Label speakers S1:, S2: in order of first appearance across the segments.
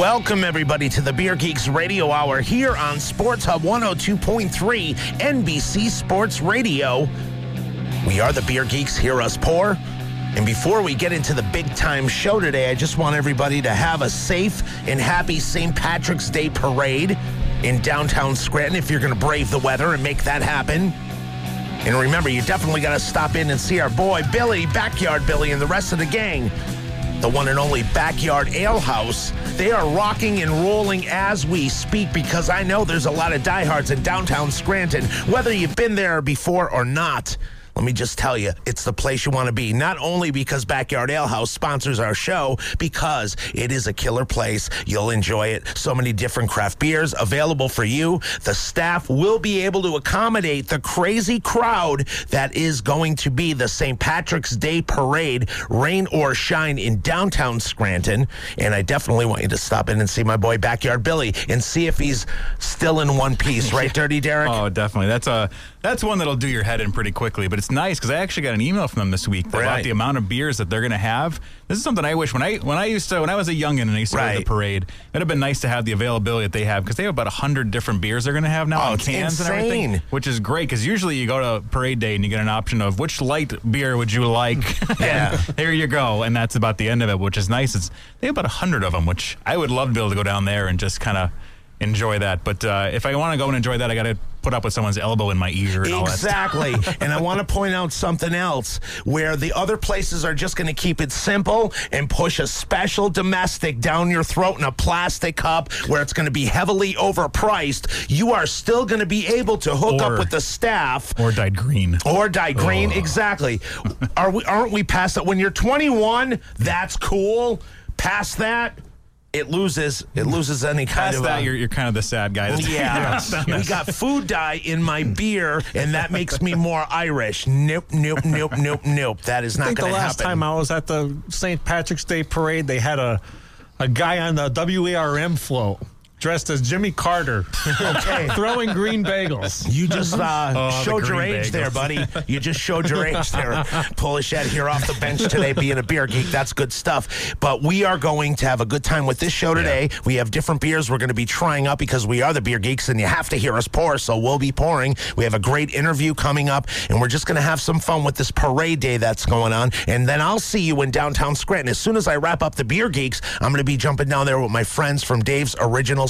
S1: Welcome, everybody, to the Beer Geeks Radio Hour here on Sports Hub 102.3 NBC Sports Radio. We are the Beer Geeks. Hear us pour. And before we get into the big time show today, I just want everybody to have a safe and happy St. Patrick's Day parade in downtown Scranton if you're going to brave the weather and make that happen. And remember, you definitely got to stop in and see our boy Billy, Backyard Billy, and the rest of the gang the one and only Backyard Ale House. They are rocking and rolling as we speak because I know there's a lot of diehards in downtown Scranton, whether you've been there before or not. Let me just tell you, it's the place you want to be. Not only because Backyard Ale House sponsors our show, because it is a killer place. You'll enjoy it. So many different craft beers available for you. The staff will be able to accommodate the crazy crowd that is going to be the St. Patrick's Day Parade, rain or shine, in downtown Scranton. And I definitely want you to stop in and see my boy Backyard Billy and see if he's still in one piece, right, Dirty Derek?
S2: Oh, definitely. That's a that's one that'll do your head in pretty quickly. But it's nice because I actually got an email from them this week
S1: Right.
S2: about the amount of beers that they're going to have. This is something I wish when I when I used to when I was a youngin and I used to go to the parade. It'd have been nice to have the availability that they have because they have about hundred different beers they're going to have now
S1: Oh,
S2: cans and everything, which is great because usually you go to parade day and you get an option of which light beer would you like.
S1: Yeah.
S2: there you go, and that's about the end of it, which is nice. It's they have about hundred of them, which I would love to be able to go down there and just kind of enjoy that. But uh, if I want to go and enjoy that, I got to put up with someone's elbow in my ear and all that.
S1: Exactly. and I want to point out something else where the other places are just going to keep it simple and push a special domestic down your throat in a plastic cup where it's going to be heavily overpriced. You are still going to be able to hook
S2: Or-
S1: up with the staff.
S2: Or dyed green.
S1: Or dye green, exactly. Are we? Aren't we past that? When you're 21, that's cool. Past that, it loses. It loses any kind
S2: Past
S1: of.
S2: that,
S1: uh,
S2: you're, you're kind of the sad guy. that's-
S1: yeah, we got food dye in my beer, and that makes me more Irish. Nope, nope, nope, nope, nope. That is
S3: I
S1: not
S3: think the
S1: going to
S3: last
S1: happen.
S3: time I was at the St. Patrick's Day parade, they had a a guy on the WARM float dressed as Jimmy Carter,
S1: okay.
S3: throwing green bagels.
S1: You just uh,
S2: Oh,
S1: showed your age there, buddy. You just showed your age there. Polish Ed here off the bench today, being a beer geek. That's good stuff. But we are going to have a good time with this show today. We have different beers we're going to be trying up because we are the beer geeks, and you have to hear us pour. So we'll be pouring. We have a great interview coming up, and we're just going to have some fun with this parade day that's going on. And then I'll see you in downtown Scranton. As soon as I wrap up the beer geeks, I'm going to be jumping down there with my friends from Dave's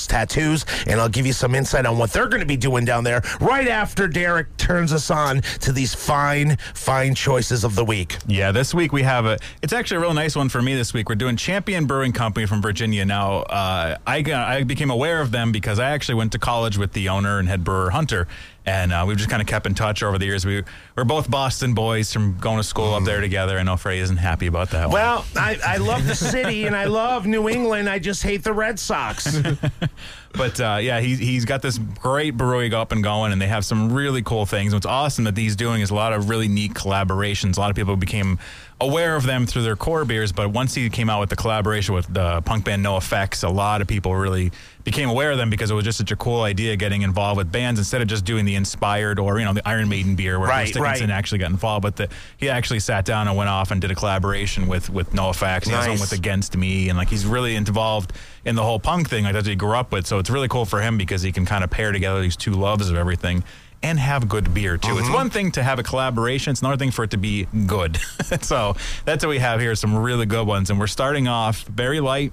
S1: Tattoos, and I'll give you some insight on what they're going to be doing down there right after Derek turns us on to these fine, fine choices of the week.
S2: Yeah, this week we have a. It's actually a real nice one for me this week. We're doing Champion Brewing Company from Virginia. Now, uh, I I became aware of them because I actually went to college with the owner and head brewer Hunter, and uh, we've just kind of kept in touch over the years. We we're both Boston boys from going to school up there together. I know Frey isn't happy about that. one.
S1: Well, I, I love the city and I love New England. I just hate the Red Sox.
S2: But uh, yeah, he's he's got this great brewery up and going, and they have some really cool things. What's awesome that he's doing is a lot of really neat collaborations. A lot of people became aware of them through their core beers, but once he came out with the collaboration with the punk band NOFX, a lot of people really became aware of them because it was just such a cool idea getting involved with bands instead of just doing the inspired or you know the Iron Maiden beer where
S1: Right,
S2: Bruce Dickinson
S1: right.
S2: actually got involved. But the, he actually sat down and went off and did a collaboration with with NOFX. He has one
S1: Nice.
S2: with Against Me, and like he's really involved in the whole punk thing like that he grew up with. So it's really cool for him because he can kind of pair together these two loves of everything and have good beer too. It's mm-hmm. one thing to have a collaboration; it's another thing for it to be good. so that's what we have here. Some really good ones, and we're starting off very light.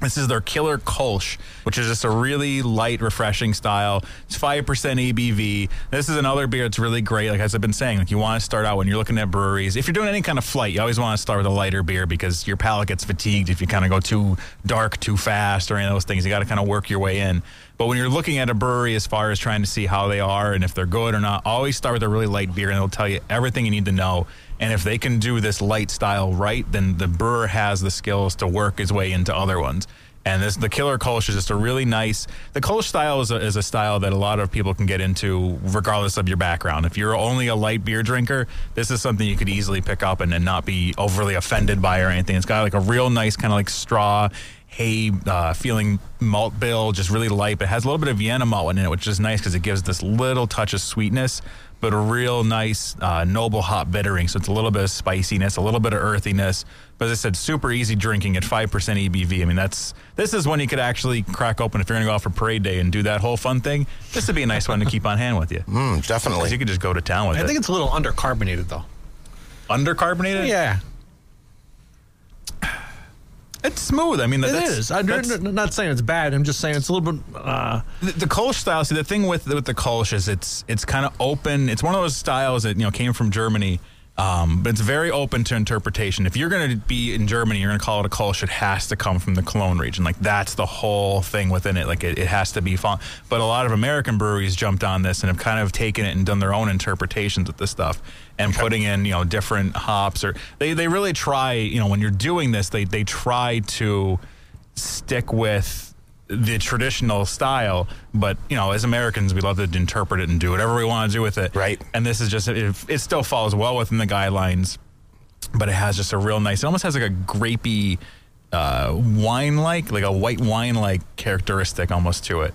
S2: This is their Killer Kolsch, which is just a really light, refreshing style. It's five percent ABV. This is another beer that's really great. Like as I've been saying, like you want to start out when you're looking at breweries. If you're doing any kind of flight, you always want to start with a lighter beer because your palate gets fatigued if you kind of go too dark too fast or any of those things. You got to kind of work your way in. But when you're looking at a brewery as far as trying to see how they are and if they're good or not, always start with a really light beer and it'll tell you everything you need to know. And if they can do this light style right, then the brewer has the skills to work his way into other ones. And this the Killer Kolsch is just a really nice. The Kolsch style is a, is a style that a lot of people can get into, regardless of your background. If you're only a light beer drinker, this is something you could easily pick up and, and not be overly offended by or anything. It's got like a real nice kind of like straw hay uh, feeling malt bill, just really light. But it has a little bit of Vienna malt in it, which is nice because it gives this little touch of sweetness, but a real nice uh, noble hop bittering. So it's a little bit of spiciness, a little bit of earthiness. But as I said, super easy drinking at five percent ABV. I mean, that's this is one you could actually crack open if you're going to go out for parade day and do that whole fun thing. This would be a nice one to keep on hand with you.
S1: Mm,
S2: 'Cause
S1: definitely.
S2: you could just go to town with
S3: I
S2: it.
S3: I think it's a little undercarbonated though.
S2: undercarbonated.
S3: Yeah,
S2: it's smooth. I mean,
S3: it
S2: that's,
S3: is. I'm
S2: that's-
S3: not saying it's bad. I'm just saying it's a little bit. Uh,
S2: the, the Kolsch style. See, the thing with with the Kolsch is it's it's kind of open. It's one of those styles that you know came from Germany, um, but it's very open to interpretation. If you're going to be in Germany, you're going to call it a Kolsch. It has to come from the Cologne region. Like that's the whole thing within it. Like it, it has to be fun. But a lot of American breweries jumped on this and have kind of taken it and done their own interpretations of this stuff and putting in you know different hops or they they really try. You know when you're doing this, they they try to stick with the traditional style, but you know, as Americans, we love to interpret it and do whatever we want to do with it.
S1: Right.
S2: And this is just it, it still falls well within the guidelines, but it has just a real nice. It almost has like a grapey uh, wine like, like a white wine like characteristic almost to it.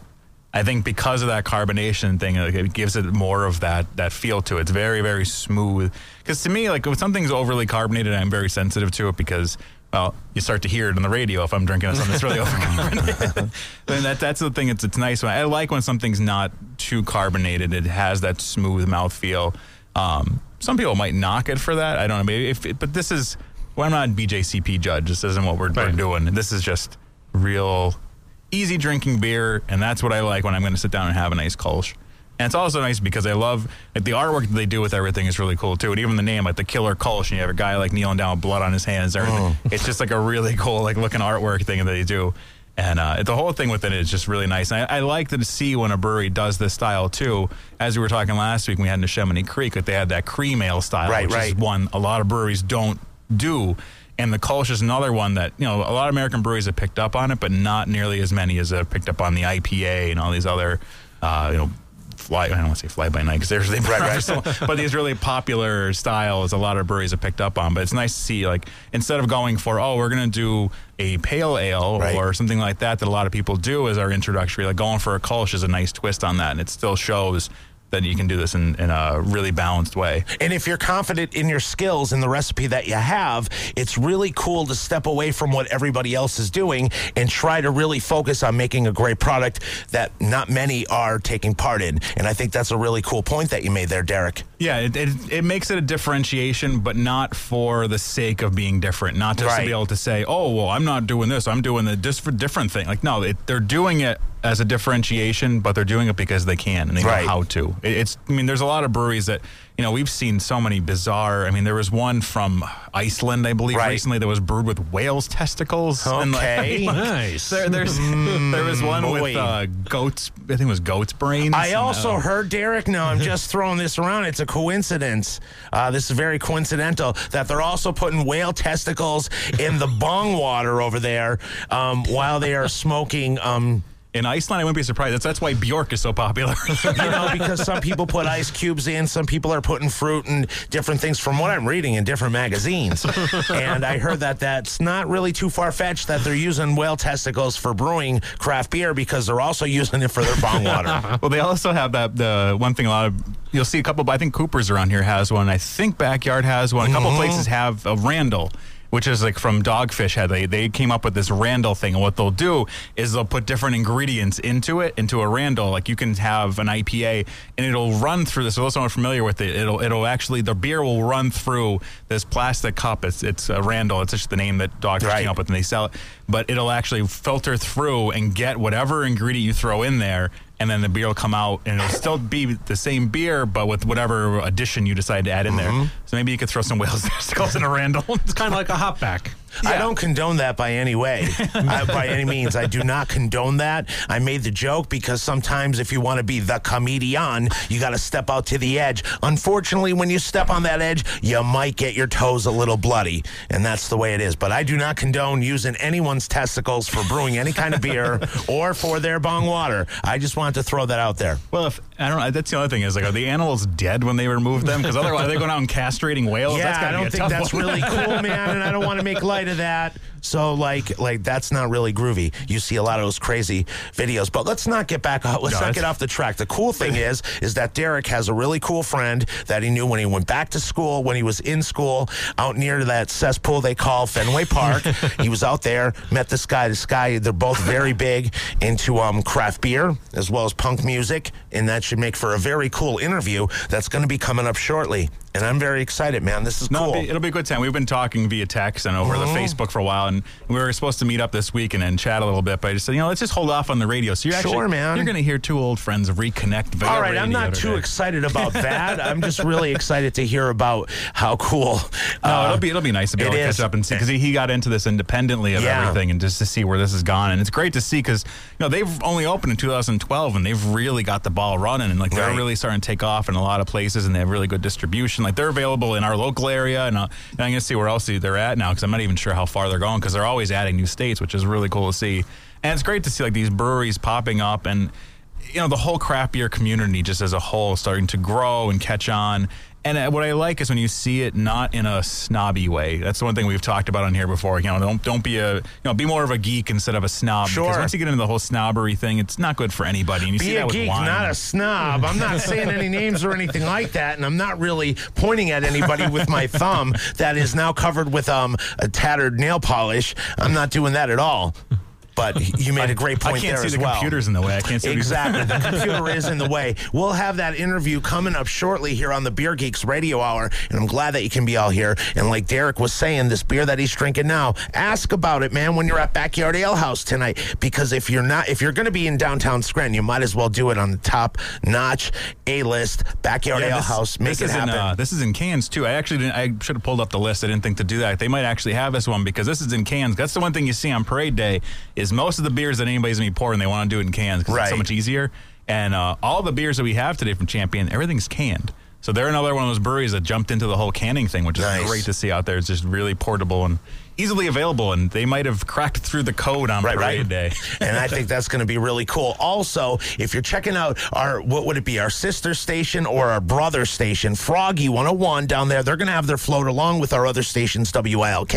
S2: I think because of that carbonation thing, like, it gives it more of that that feel to it. It's very very smooth. Because to me, like if something's overly carbonated, I'm very sensitive to it because. Well, you start to hear it on the radio if I'm drinking something that's really overcarbonated. and that, that's the thing. It's it's nice. When, I like when something's not too carbonated. It has that smooth mouthfeel. Um, some people might knock it for that. I don't know. Maybe if, but this is. Well, I'm not a BJCP judge. This isn't what we're, we're doing. This is just real easy drinking beer, and that's what I like when I'm going to sit down and have a nice Kolsch. And it's also nice because I love like the artwork that they do with everything is really cool too. And even the name, like the Killer Kolsch, and you have a guy like kneeling down with blood on his hands. and Everything. It's just like a really cool like looking artwork thing that they do. And uh, the whole thing within it is just really nice. And I, I like to see when a brewery does this style too. As we were talking last week, we had in Neshaminy Creek that they had that cream ale style,
S1: Right,
S2: which is one a lot of breweries don't do. And the Kolsch is another one that, you know, a lot of American breweries have picked up on it, but not nearly as many as have picked up on the IPA and all these other, uh, you know, fly, I don't want to say fly by night because there's they
S1: Right, right.
S2: so- but these really popular styles a lot of breweries have picked up on. But it's nice to see, like, instead of going for, oh, we're going to do a pale ale
S1: Right.
S2: or something like that, that a lot of people do as our introductory, like going for a Kolsch is a nice twist on that. And it still shows that you can do this in, in a really balanced way.
S1: And if you're confident in your skills and the recipe that you have, it's really cool to step away from what everybody else is doing and try to really focus on making a great product that not many are taking part in. And I think that's a really cool point that you made there, Derek.
S2: Yeah, it, it, it makes it a differentiation, but not for the sake of being different. Not just to be able to say, "Oh, well, I'm not doing this. I'm doing the for different thing." Like, no, it, they're doing it as a differentiation, but they're doing it because they can and they
S1: Right.
S2: know how to. It, it's, I mean, there's a lot of breweries that you know we've seen so many bizarre. I mean, there was one from Iceland, I believe,
S1: Right.
S2: recently that was brewed with whale's testicles. and, like,
S1: Okay.
S3: nice.
S2: there, there's there was one
S1: boy.
S2: with uh, goats. I think it was goat's brains.
S1: I also
S2: uh,
S1: heard, Derek, no, I'm just throwing this around. It's a coincidence. Uh, this is very coincidental that they're also putting whale testicles in the bong water over there um, while they are smoking. Um,
S2: in Iceland. I wouldn't be surprised. That's that's why Bjork is so popular.
S1: you know, because some people put ice cubes in, some people are putting fruit and different things from what I'm reading in different magazines. and I heard that that's not really too far fetched that they're using whale testicles for brewing craft beer because they're also using it for their bong water.
S2: Well, they also have that the one thing a lot of you'll see a couple. I think Cooper's around here has one. I think Backyard has one. A couple mm-hmm. places have a Randall. Which is like from Dogfish Head. They they came up with this Randall thing, and what they'll do is they'll put different ingredients into it, into a Randall. Like you can have an IPA, and it'll run through this. For those who are familiar with it, it'll it'll actually the beer will run through this plastic cup. It's it's a Randall. It's just the name that Dogfish
S1: Right.
S2: came up with, and they sell it. But it'll actually filter through and get whatever ingredient you throw in there, and then the beer will come out, and it'll still be the same beer, but with whatever addition you decide to add in
S1: Mm-hmm.
S2: there. So maybe you could throw some whales testicles in a Randall.
S3: It's kind of like a hopback.
S1: I don't condone that by any way, uh, by any means. I do not condone that. I made the joke because sometimes if you want to be the comedian, you got to step out to the edge. Unfortunately, when you step on that edge, you might get your toes a little bloody, and that's the way it is. But I do not condone using anyone's testicles for brewing any kind of beer or for their bong water. I just wanted to throw that out there.
S2: well, if I don't know, that's the other thing is like, are the animals dead when they remove them? Because otherwise, are they going out and castrating whales?
S1: Yeah,
S2: that's
S1: I don't think that's
S2: one.
S1: really cool, man, and I don't want to make light of that. So like like that's not really groovy. You see a lot of those crazy videos. But let's not get back let's
S2: No,
S1: not get off the track. The cool thing is is that Derek has a really cool friend that he knew when he went back to school, when he was in school, out near that cesspool they call Fenway Park. he was out there, met this guy. This guy, they're both very big into um, craft beer as well as punk music, and that should make for a very cool interview that's going to be coming up shortly. And I'm very excited, man. This is
S2: No,
S1: cool.
S2: it'll, be, it'll be a good time. We've been talking via text and over the
S1: Uh-huh.
S2: Facebook for a while, and we were supposed to meet up this week and, and chat a little bit. But I just said, you know, let's just hold off on the radio. So you're actually,
S1: Sure, man.
S2: You're going to hear two old friends reconnect. Via
S1: All right, I'm not too excited about that. I'm just really excited to hear about how cool.
S2: No,
S1: uh,
S2: it'll be it'll be nice to be able to
S1: is.
S2: catch up and see because he, he got into this independently of
S1: Yeah.
S2: everything and just to see where this has gone and it's great to see because you know they've only opened in 2012 and they've really got the ball running and like they're
S1: Right.
S2: really starting to take off in a lot of places and they have really good distribution like they're available in our local area and, uh, and I'm gonna see where else they're at now because I'm not even sure how far they're going because they're always adding new states which is really cool to see. And it's great to see like these breweries popping up and you know the whole craft beer community just as a whole starting to grow and catch on and uh, what I like is when you see it not in a snobby way. That's the one thing we've talked about on here before. You know, don't don't be a you know be more of a geek instead of a snob.
S1: Sure.
S2: Because once you get into the whole snobbery thing, it's not good for anybody. And you see
S1: Be
S2: that
S1: a
S2: with
S1: geek,
S2: wine.
S1: not a snob. I'm not saying any names or anything like that, and I'm not really pointing at anybody with my thumb that is now covered with um a tattered nail polish. I'm not doing that at all. But you made a great point I
S2: can't
S1: there
S2: see
S1: as
S2: the
S1: well.
S2: computers in the way. I can't see
S1: Exactly. The computer is in the way. We'll have that interview coming up shortly here on the Beer Geeks Radio Hour, and I'm glad that you can be all here. And like Derek was saying, this beer that he's drinking now, ask about it, man, when you're at Backyard Ale House tonight. Because if you're not, if you're going to be in downtown Scranton, you might as well do it on the top notch A list Backyard Ale
S2: this-
S1: House. Make it happen.
S2: In, uh, this is in cans too. I actually didn't. I should have pulled up the list. I didn't think to do that. They might actually have this one because this is in cans. That's the one thing you see on Parade Day is most of the beers that anybody's gonna be pouring, they want to do it in cans because it's so
S1: Right.
S2: much easier. And uh, all the beers that we have today from Champion, everything's canned. So they're another one of those breweries that jumped into the whole canning thing, which is
S1: Nice.
S2: great to see out there. It's just really portable and easily available, and they might have cracked through the code on
S1: Right,
S2: Parade
S1: right.
S2: Day.
S1: and I think that's going to be really cool. Also, if you're checking out our, what would it be, our sister station or our brother station, Froggy 101 down there, they're going to have their float along with our other stations, WILK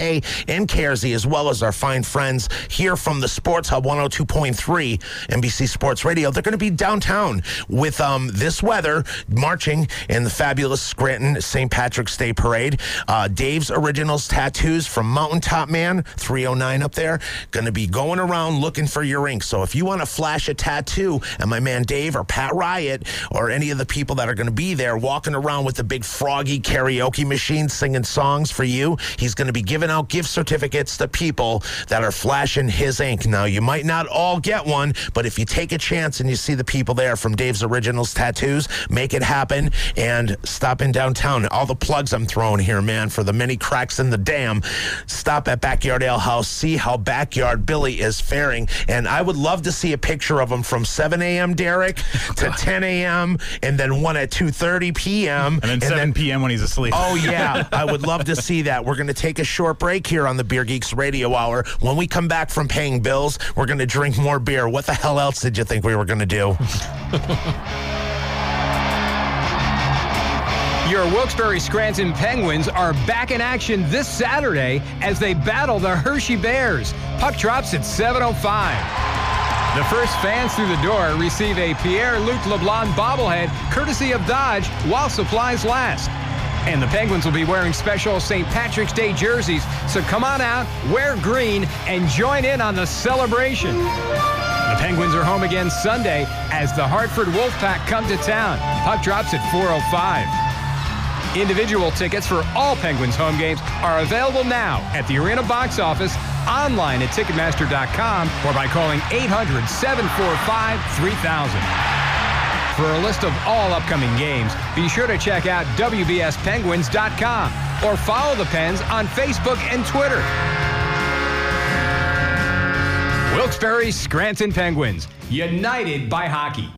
S1: and KRZ, as well as our fine friends here from the Sports Hub 102.3 NBC Sports Radio. They're going to be downtown with um, this weather marching in the fabulous Scranton St. Patrick's Day Parade. Uh, Dave's Originals Tattoos from Mountaintop Man, 309 up there, going to be going around looking for your ink. So if you want to flash a tattoo, and my man Dave or Pat Riot or any of the people that are going to be there walking around with the big froggy karaoke machine singing songs for you, he's going to be giving out gift certificates to people that are flashing his ink. Now, you might not all get one, but if you take a chance and you see the people there from Dave's Originals Tattoos, make it happen and stop in downtown. All the plugs I'm throwing here, man, for the many cracks in the dam. Stop at Backyard Ale House, see how Backyard Billy is faring. And I would love to see a picture of him from 7 a.m., Derek, to 10 a.m., and then one at 2.30 p.m.
S2: And then 7 p.m. when he's asleep.
S1: Oh, yeah. I would love to see that. We're going to take a short break here on the Beer Geeks Radio Hour. When we come back from paying bills, we're going to drink more beer. What the hell else did you think we were going to do?
S4: Your Wilkes-Barre Scranton Penguins are back in action this Saturday as they battle the Hershey Bears. Puck drops at 7.05. The first fans through the door receive a Pierre-Luc Leblanc bobblehead courtesy of Dodge while supplies last. And the Penguins will be wearing special St. Patrick's Day jerseys, so come on out, wear green, and join in on the celebration. The Penguins are home again Sunday as the Hartford Wolfpack come to town. Puck drops at 4.05. Individual tickets for all Penguins home games are available now at the Arena box office, online at Ticketmaster.com, or by calling 800 745 3000. For a list of all upcoming games, be sure to check out WBSPenguins.com or follow the Pens on Facebook and Twitter. Wilkes-Barre Scranton Penguins, united by hockey.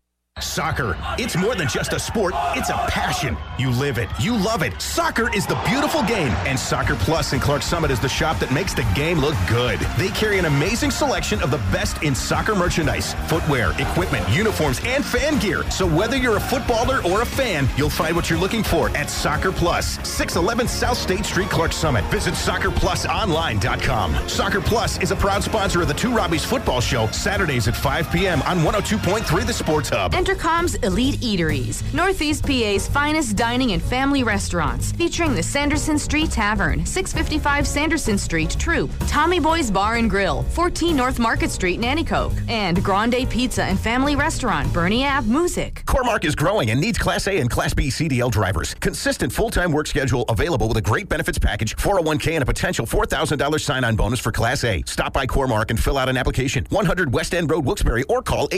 S5: Soccer. It's more than just a sport, it's a passion. You live it, you love it. Soccer is the beautiful game, and Soccer Plus in Clarks Summit is the shop that makes the game look good. They carry an amazing selection of the best in soccer merchandise, footwear, equipment, uniforms, and fan gear. So whether you're a footballer or a fan, you'll find what you're looking for at Soccer Plus, 611 South State Street, Clarks Summit. Visit soccerplusonline.com. Soccer Plus is a proud sponsor of the Two Robbies Football Show, Saturdays at 5 p.m. on 102.3 The Sports Hub.
S6: Entercom's Elite Eateries, Northeast PA's finest dining and family restaurants, featuring the Sanderson Street Tavern, 655 Sanderson Street, Throop, Tommy Boy's Bar and Grill, 14 North Market Street, Nanticoke, and Grande Pizza and Family Restaurant, Bernie Ave Music.
S5: Cormark is growing and needs Class A and Class B CDL drivers. Consistent full-time work schedule available with a great benefits package, 401k, and a potential $4,000 sign-on bonus for Class A. Stop by Cormark and fill out an application. 100 West End Road, Wilkes-Barre, or call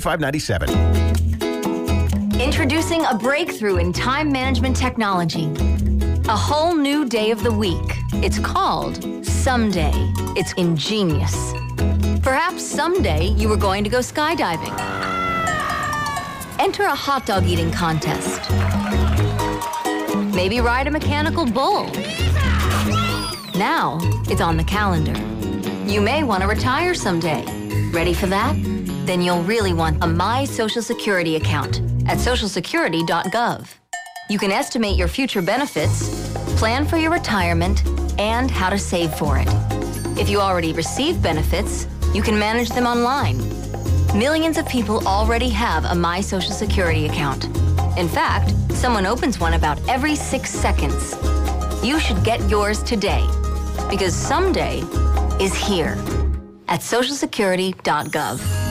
S5: 866-293-7597.
S7: Introducing a breakthrough in time management technology. A whole new day of the week. It's called Someday. It's ingenious. Perhaps someday you were going to go skydiving. Enter a hot dog eating contest. Maybe ride a mechanical bull. Now it's on the calendar. You may want to retire someday. Ready for that? Then you'll really want a My Social Security account at socialsecurity.gov. You can estimate your future benefits, plan for your retirement, and how to save for it. If you already receive benefits, you can manage them online. Millions of people already have a My Social Security account. In fact, someone opens one about every six seconds. You should get yours today because someday is here at socialsecurity.gov.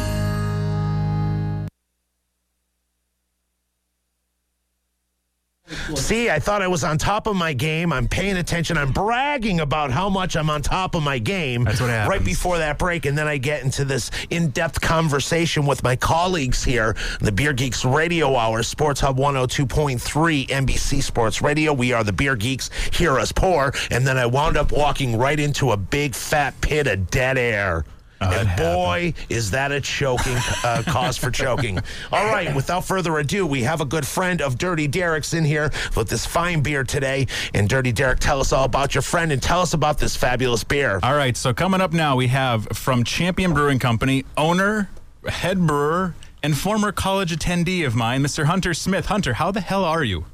S1: See, I thought I was on top of my game. I'm paying attention. I'm bragging about how much I'm on top of my game.
S2: That's what happens.
S1: Right before that break. And then I get into this in depth conversation with my colleagues here, the Beer Geeks Radio Hour, Sports Hub 102.3, NBC Sports Radio. We are the Beer Geeks. Hear us pour. And then I wound up walking right into a big fat pit of dead air.
S2: Oh,
S1: and
S2: that
S1: boy, is that a choking uh, cause for choking. All right, without further ado, we have a good friend of Dirty Derek's in here with this fine beer today. And Dirty Derek, tell us all about your friend and tell us about this fabulous beer.
S2: All right, so coming up now, we have from Champion Brewing Company, owner, head brewer, and former college attendee of mine, Mr. Hunter Smith. Hunter, how the hell are you?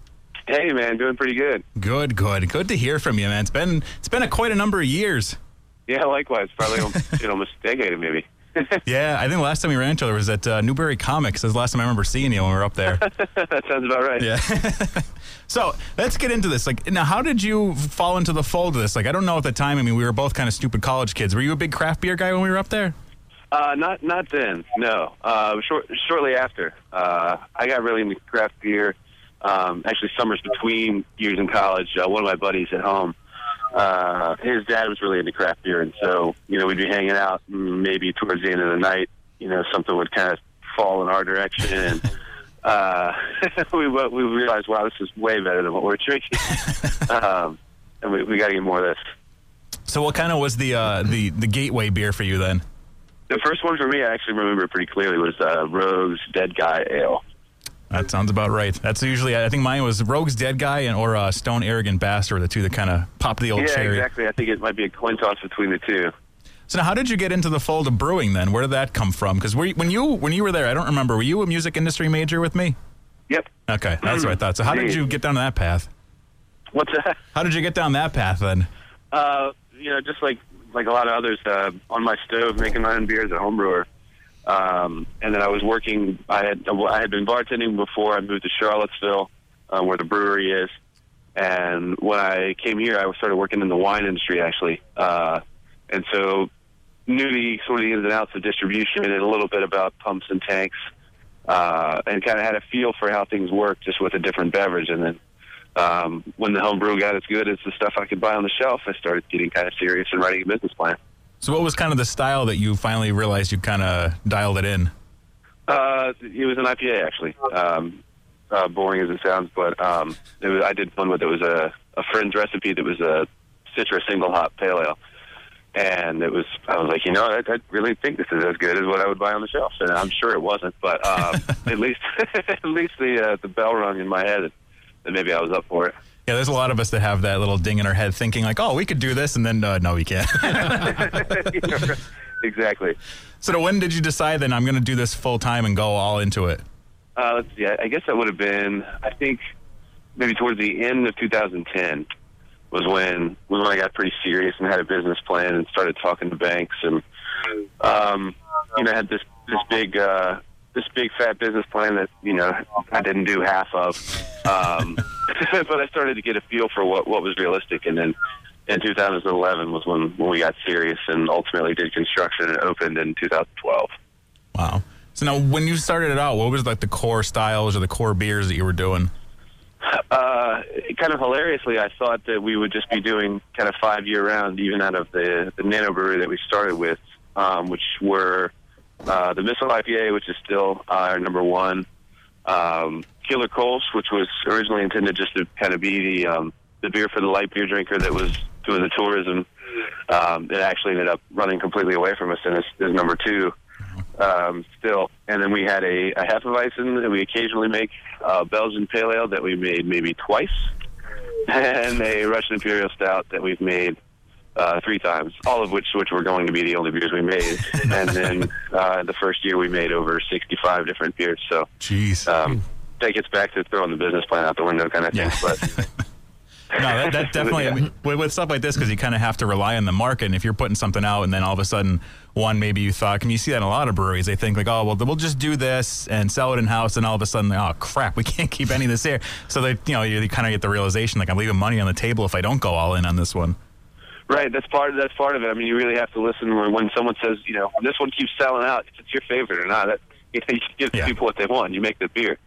S8: Hey man, doing pretty good.
S2: Good, good, good to hear from you, man. It's been it's been a quite a number of years.
S8: Yeah, likewise. Probably you know, almost a decade maybe.
S2: Yeah, I think last time we ran into each other was at uh, Newbury Comics. That's the last time I remember seeing you when we were up there.
S8: that sounds about right.
S2: Yeah. so let's get into this. Like, now, how did you fall into the fold of this? Like, I don't know at the time. I mean, we were both kind of stupid college kids. Were you a big craft beer guy when we were up there?
S8: Uh, not not then. No. Uh, short, shortly after, uh, I got really into craft beer. Um, actually, summers between years in college, uh, one of my buddies at home, uh, his dad was really into craft beer, and so you know we'd be hanging out. And maybe towards the end of the night, you know, something would kind of fall in our direction, and uh, we we realized, wow, this is way better than what we're drinking, um, and we, we got to get more of this.
S2: So, what kind of was the uh, the the gateway beer for you then?
S8: The first one for me, I actually remember pretty clearly, was uh, Rogue's Dead Guy Ale.
S2: That sounds about right. That's usually I think mine was Rogue's Dead Guy and or uh, Stone Arrogant Bastard, the two that kind of popped the old
S8: yeah,
S2: cherry.
S8: exactly. I think it might be a coin toss between the two.
S2: So now, how did you get into the fold of brewing then? Where did that come from? Because when you when you were there, I don't remember. Were you a music industry major with me?
S8: Yep.
S2: Okay, that's what I thought. So how did you get down that path?
S8: What's that?
S2: How did you get down that path then?
S8: Uh, you know, just like like a lot of others, uh, on my stove making my own beers at home brewer. Um, and then I was working. I had I had been bartending before I moved to Charlottesville, uh, where the brewery is. And when I came here, I started working in the wine industry actually, uh, and so knew the sort of the ins and outs of distribution and a little bit about pumps and tanks, uh, and kind of had a feel for how things work just with a different beverage. And then um, when the home brew got as good as the stuff I could buy on the shelf, I started getting kind of serious and writing a business plan.
S2: So what was kind of the style that you finally realized you kind of dialed it in?
S8: Uh, it was an IPA actually. Um, uh, boring as it sounds, but um, it was, I did one with it was a, a friend's recipe that was a citrus single hop pale ale, and it was I was like, you know, I, I really think this is as good as what I would buy on the shelf, and I'm sure it wasn't, but um, at least at least the uh, the bell rung in my head that maybe I was up for it.
S2: Yeah, there's a lot of us that have that little ding in our head thinking like, oh, we could do this, and then uh, no, we can't.
S8: exactly.
S2: so when did you decide then I'm going to do this full time and go all into it?
S8: Uh, let's see. I, I guess that would have been, I think, maybe towards the end of 2010 was when was when I got pretty serious and had a business plan and started talking to banks and um, you know had this this big uh, this big fat business plan that you know I didn't do half of, um, but I started to get a feel for what what was realistic and then. In 2011 was when, when we got serious and ultimately did construction and opened in 2012.
S2: Wow. So now, when you started it out, what was like the core styles or the core beers that you were doing?
S8: Uh, kind of hilariously, I thought that we would just be doing kind of five year round, even out of the the nano brewery that we started with, um, which were uh, the Missile IPA, which is still our number one, um, Killer Kolsch, which was originally intended just to kind of be the um, the beer for the light beer drinker that was doing the tourism. Um, it actually ended up running completely away from us and is, is number two um, still. And then we had a, a Hefeweizen that we occasionally make, uh, Belgian Pale Ale that we made maybe twice, and a Russian Imperial Stout that we've made uh, three times, all of which which were going to be the only beers we made. and then uh, the first year we made over 65 different beers. So,
S2: Jeez.
S8: um, that gets back to throwing the business plan out the window kind of thing.
S2: Yeah.
S8: But
S2: No, that, that definitely, I mean, with, with stuff like this, because you kind of have to rely on the market. And if you're putting something out and then all of a sudden, one, maybe you thought, can you see that in a lot of breweries? They think like, oh, well, we'll just do this and sell it in house. And all of a sudden, oh, crap, we can't keep any of this here. So they, you know, you kind of get the realization like, I'm leaving money on the table if I don't go all in on this one.
S8: Right, that's part. That's part of it. I mean, you really have to listen when, when someone says, you know, this one keeps selling out. If it's your favorite or not, that, you, know, you give
S2: Yeah.
S8: people what they want. You make the beer.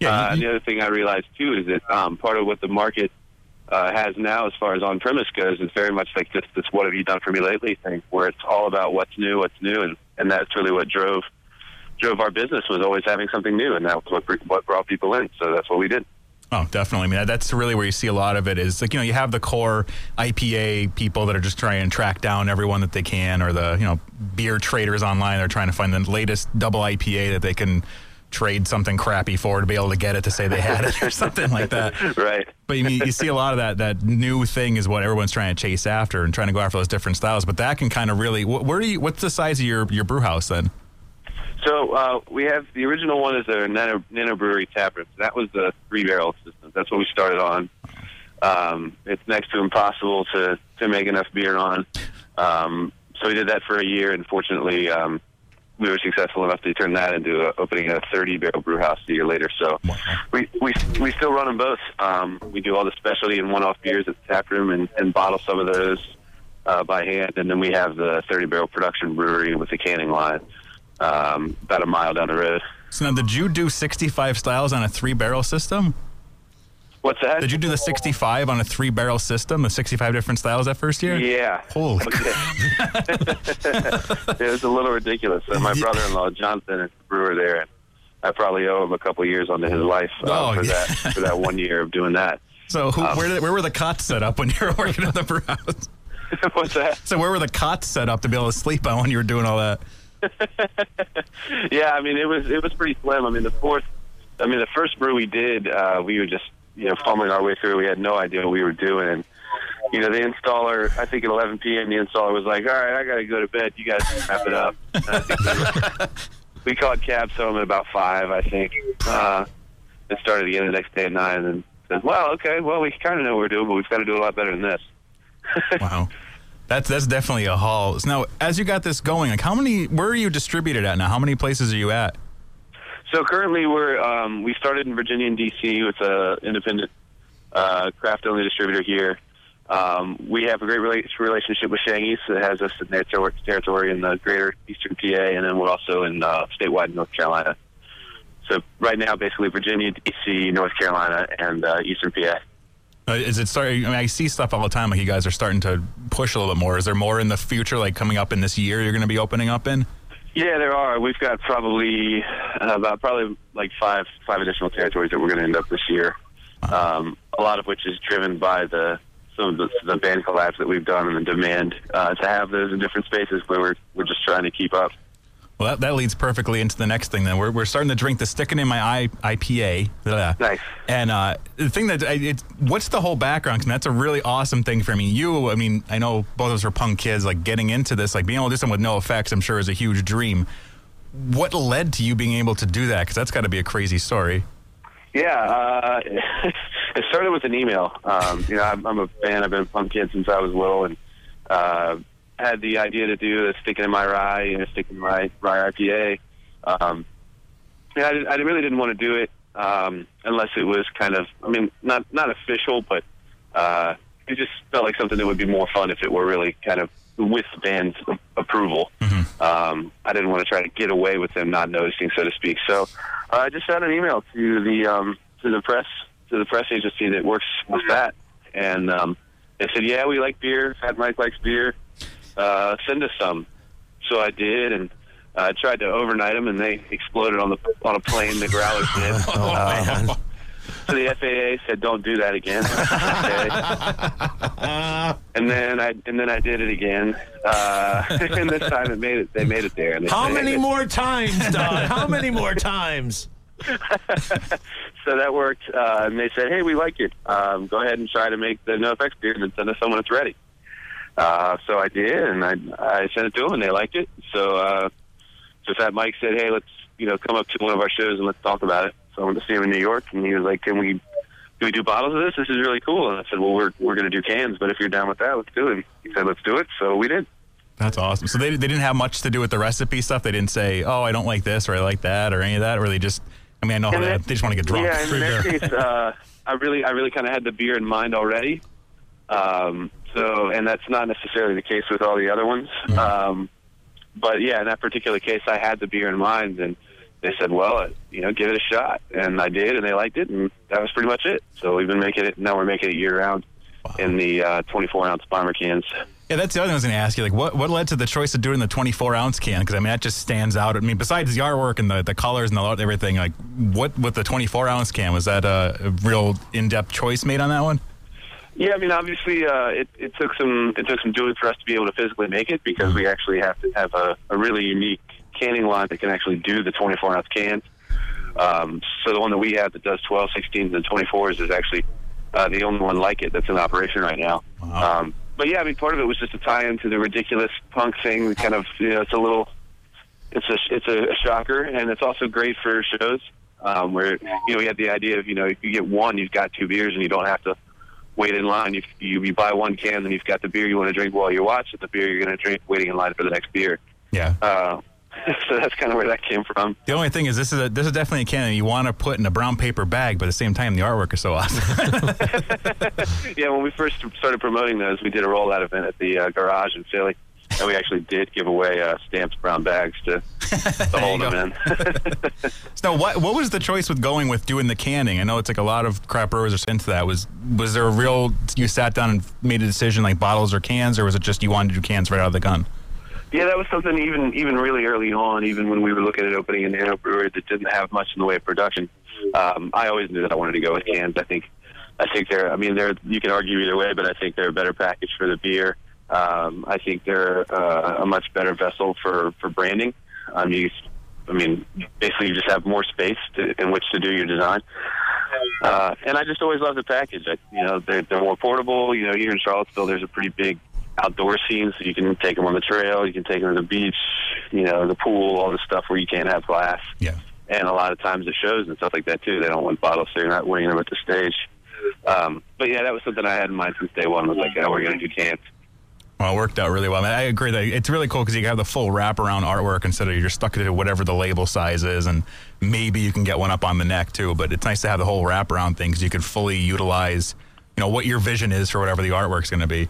S2: Yeah,
S8: uh,
S2: you-
S8: and the other thing I realized too is that um, part of what the market uh, has now, as far as on premise goes, is very much like this. This "What have you done for me lately?" thing, where it's all about what's new, what's new, and and that's really what drove drove our business was always having something new, and that was what what brought people in. So that's what we did.
S2: Oh, definitely. I mean, that's really where you see a lot of it is like, you know, you have the core IPA people that are just trying to track down everyone that they can, or the, you know, beer traders online. They're trying to find the latest double IPA that they can trade something crappy for to be able to get it to say they had it or something like that.
S8: Right.
S2: But you, mean, you see a lot of that, that new thing is what everyone's trying to chase after and trying to go after those different styles. But that can kind of really, where do you, what's the size of your, your brew house then?
S8: So uh, we have the original one is a nano, nano brewery tap room. That was the three barrel system. That's what we started on. Um, it's next to impossible to to make enough beer on. Um, so we did that for a year, and fortunately, um, we were successful enough to turn that into a, opening a 30 barrel brew house a year later. So we we we still run them both. Um, we do all the specialty and one off beers at the tap room and, and bottle some of those uh, by hand, and then we have the 30 barrel production brewery with the canning line um, about a mile down the road.
S2: So now, did you do 65 styles on a three barrel system?
S8: What's that?
S2: Did you do the 65 on a three barrel system, the 65 different styles that first year?
S8: Yeah.
S2: Holy
S8: it was a little ridiculous. Uh, my brother-in-law Johnson is the brewer there, and I probably owe him a couple years onto his life uh,
S2: Oh,
S8: for
S2: yeah.
S8: that for that one year of doing that.
S2: So who,
S8: Um,
S2: where, did, where were the cots set up when you were working at the brew house?
S8: What's that?
S2: So where were the cots set up to be able to sleep on when you were doing all that?
S8: Yeah, I mean it was it was pretty slim. I mean the fourth, I mean the first brew we did, uh, we were just you know fumbling our way through. We had no idea what we were doing. And, you know the installer, I think at 11 p.m. the installer was like, "All right, I got to go to bed. You guys can wrap it up." And I think we, were- we called cabs home at about five, I think. Uh, and started again the next day at nine, and said, "Well, okay, well we kind of know what we're doing, but we've got to do a lot better than this."
S2: Wow. That's that's definitely a haul. Now, as you got this going, like how many? Where are you distributed at now? How many places are you at?
S8: So currently, we're um, we started in Virginia and DC with a independent uh, craft only distributor here. Um, we have a great rela- relationship with Shangy's that has us in their ter- territory in the greater Eastern PA, and then we're also in uh, statewide North Carolina. So right now, basically Virginia, DC, North Carolina, and uh, Eastern PA.
S2: Uh, is it starting? I mean, I see stuff all the time. Like you guys are starting to push a little bit more. Is there more in the future, like coming up in this year? You're going to be opening up in?
S8: Yeah, there are. We've got probably uh, about probably like five five additional territories that we're going to end up this year. Um, a lot of which is driven by the some of the, the band collabs that we've done and the demand uh, to have those in different spaces where we're we're just trying to keep up.
S2: Well, that, that leads perfectly into the next thing. Then we're, we're starting to drink the sticking in my eye IPA. Blah.
S8: Nice.
S2: And uh, the thing that I, it's what's the whole background? Cause that's a really awesome thing for me. You, I mean, I know both of us are punk kids. Like getting into this, like being able to do something with NOFX, I'm sure is a huge dream. What led to you being able to do that? Because that's got to be a crazy story.
S8: Yeah, uh, it started with an email. Um, you know, I'm, I'm a fan. I've been a punk kid since I was little, and uh, had the idea to do a sticking in my rye, you know, sticking in my rye IPA. Um, yeah, I, did, I really didn't want to do it um, unless it was kind of, I mean, not not official, but uh, it just felt like something that would be more fun if it were really kind of with the band's a- approval. Um, I didn't want to try to get away with them not noticing, so to speak. So uh, I just sent an email to the um, to the press to the press agency that works with that, and um, they said, "Yeah, we like beer. Fat Mike likes beer. Uh, send us some." So I did, and uh, I tried to overnight them, and they exploded on the on a plane. The growlers did.
S1: Oh, man.
S8: so the FAA said, "Don't do that again." okay. and then I and then I did it again, uh, and this time it made it. They made it there. And
S1: How many
S8: "Hey,
S1: more times, Don? How many more times?
S8: So that worked, uh, and they said, "Hey, we like it. Um, go ahead and try to make the NOFX beer, and then send us someone that's ready." Uh, so I did, and I I sent it to them, and they liked it. So uh, so Fat Mike said, "Hey, let's you know come up to one of our shows and let's talk about it." So I went to see him in New York, and he was like, "Can we can we do bottles of this? This is really cool." And I said, "Well, we're we're going to do cans, but if you're down with that, let's do it." He said, "Let's do it." So we did.
S2: That's awesome. So they, they didn't have much to do with the recipe stuff. They didn't say, "Oh, I don't like this" or "I like that" or any of that. Or they just, I mean, I know how
S8: And that-
S2: they just want to get drunk.
S8: Yeah, in that case, uh, I really, I really kind of had the beer in mind already. Um, so, and that's not necessarily the case with all the other ones. Um, but yeah, in that particular case, I had the beer in mind, and they said, "Well, uh, you know, give it a shot," and I did, and they liked it, and that was pretty much it. So we've been making it. Now we're making it year round in the uh, 24 ounce bomber cans.
S2: Yeah, that's the other thing I was going to ask you. Like, what, what led to the choice of doing the 24 ounce can? Because I mean, that just stands out. I mean, besides the artwork and the, the colors and the, everything, like, what with the 24 ounce can was that a, a real in depth choice made on that one?
S8: Yeah, I mean, obviously, uh, it, it took some it took some doing for us to be able to physically make it because we actually have to have a, a really unique canning line that can actually do the 24 ounce cans. Um, so the one that we have that does 12, 16s, and 24s is actually uh, the only one like it that's in operation right now. Um, but yeah, I mean, part of it was just a tie into the ridiculous punk thing. Kind of, you know, it's a little, it's a it's a, a shocker, and it's also great for shows um, where you know we had the idea of you know if you get one, you've got two beers, and you don't have to wait in line. You, you, you buy one can, and you've got the beer you want to drink while you watch it. The beer you're going to drink waiting in line for the next beer.
S2: Yeah.
S8: Uh, so that's kind of where that came from.
S2: The only thing is, this is a, this is definitely a can that you want to put in a brown paper bag, but at the same time, the artwork is so awesome.
S8: Yeah, when we first started promoting those, we did a rollout event at the uh, garage in Philly, and we actually did give away uh, stamped brown bags to, to hold them in.
S2: so, what what was the choice with going with doing the canning? I know it's like a lot of craft brewers are into that. Was was there a real? You sat down and made a decision like bottles or cans, or was it just you wanted to do cans right out of the gun?
S8: Yeah, that was something even even really early on, even when we were looking at opening a nano brewery that didn't have much in the way of production. Um, I always knew that I wanted to go with cans. I think I think they're. I mean, they're. You can argue either way, but I think they're a better package for the beer. Um, I think they're uh, a much better vessel for for branding. Um, you, I mean, basically, you just have more space to, in which to do your design. Uh, and I just always love the package. I, you know, they're, they're more portable. You know, here in Charlottesville, there's a pretty big outdoor scene, so you can take them on the trail, you can take them to the beach, you know, the pool, all the stuff where you can't have glass.
S2: Yeah.
S8: And a lot of times the shows and stuff like that too, they don't want bottles, so you're not weighing them at the stage. Um, but yeah, that was something I had in mind since day one. Was like, yeah, we're going to do cans.
S2: Well, it worked out really well. I, mean, I agree that it's really cool because you have the full wraparound artwork instead of you're stuck to whatever the label size is, and maybe you can get one up on the neck too. But it's nice to have the whole wraparound thing because you can fully utilize, you know, what your vision is for whatever the artwork's going to be.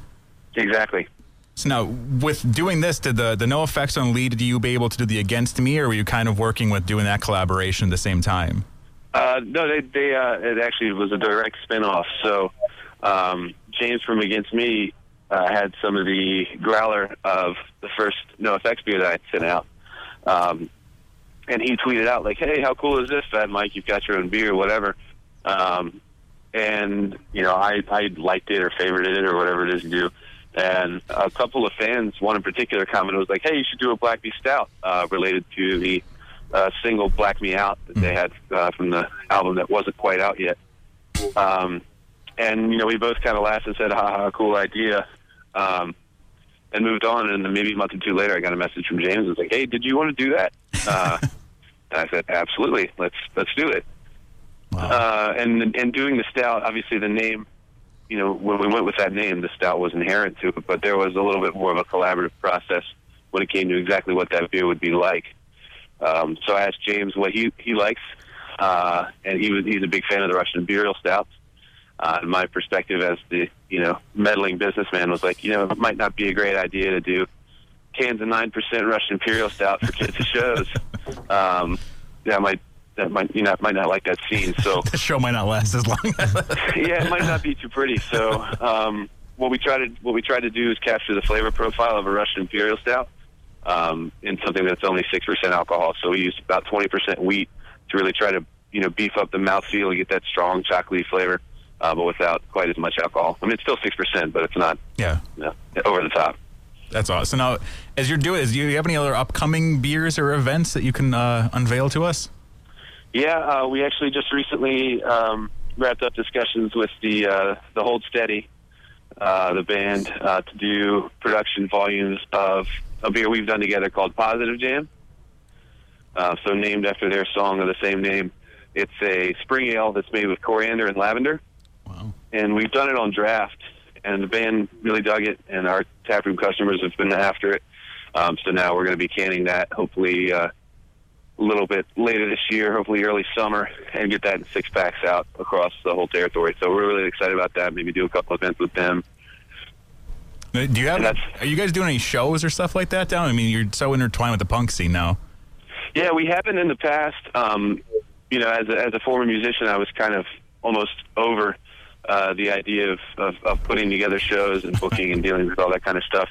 S8: Exactly.
S2: So now, with doing this, did the the NOFX on lead Did you be able to do the against me, or were you kind of working with doing that collaboration at the same time?
S8: Uh, no, they, they, uh, it actually was a direct spin-off. So, um, James from Against Me, uh, had some of the growler of the first NOFX beer that I sent out. Um, and he tweeted out like, "Hey, how cool is this, Fat Mike? You've got your own beer, whatever." Um, and you know, I I liked it or favorited it or whatever it is you do. And a couple of fans, one in particular, commented was like, "Hey, you should do a Black Me Stout uh, related to the uh, single Black Me Out that they had uh, from the album that wasn't quite out yet." Um, and you know, we both kind of laughed and said, "Ha ha, cool idea," um, and moved on. And then maybe a month or two later, I got a message from James. It was like, "Hey, did you want to do that?" Uh, and I said, "Absolutely, let's let's do it." Uh, and and doing the stout, obviously the name, you know, when we went with that name, the stout was inherent to it, but there was a little bit more of a collaborative process when it came to exactly what that beer would be like. Um, so I asked James what he he likes, uh, and he was he's a big fan of the Russian Imperial stouts. Uh, my perspective as the you know meddling businessman was like, you know, it might not be a great idea to do cans of nine percent Russian Imperial stout for kids shows. Um, that might that might you know might not like that scene. So
S2: The show might not last as long.
S8: yeah, it might not be too pretty. So um, what we try to what we try to do is capture the flavor profile of a Russian Imperial Stout um, in something that's only six percent alcohol. So we use about twenty percent wheat to really try to you know beef up the mouthfeel and get that strong chocolatey flavor, uh, but without quite as much alcohol. I mean, it's still six percent, but it's not
S2: yeah.
S8: you know, over the top.
S2: That's awesome. Now, as you're doing, is do you have any other upcoming beers or events that you can uh, unveil to us?
S8: Yeah, uh, we actually just recently um, wrapped up discussions with the uh, the Hold Steady, uh, the band, uh, to do production volumes of a beer we've done together called Positive Jam. Uh, so named after their song of the same name. It's a spring ale that's made with coriander and lavender. And we've done it on draft, and the band really dug it, and our taproom customers have been after it. Um, so now we're going to be canning that, hopefully. Uh, a little bit later this year, hopefully early summer, and get that in six packs out across the whole territory. So we're really excited about that. Maybe do a couple events with them.
S2: Uh, Do you have? Are you guys doing any shows or stuff like that down? I mean, you're so intertwined with the punk scene now.
S8: Yeah, we haven't in the past. Um, you know, as a, as a former musician, I was kind of almost over uh, the idea of, of, of putting together shows and booking and dealing with all that kind of stuff.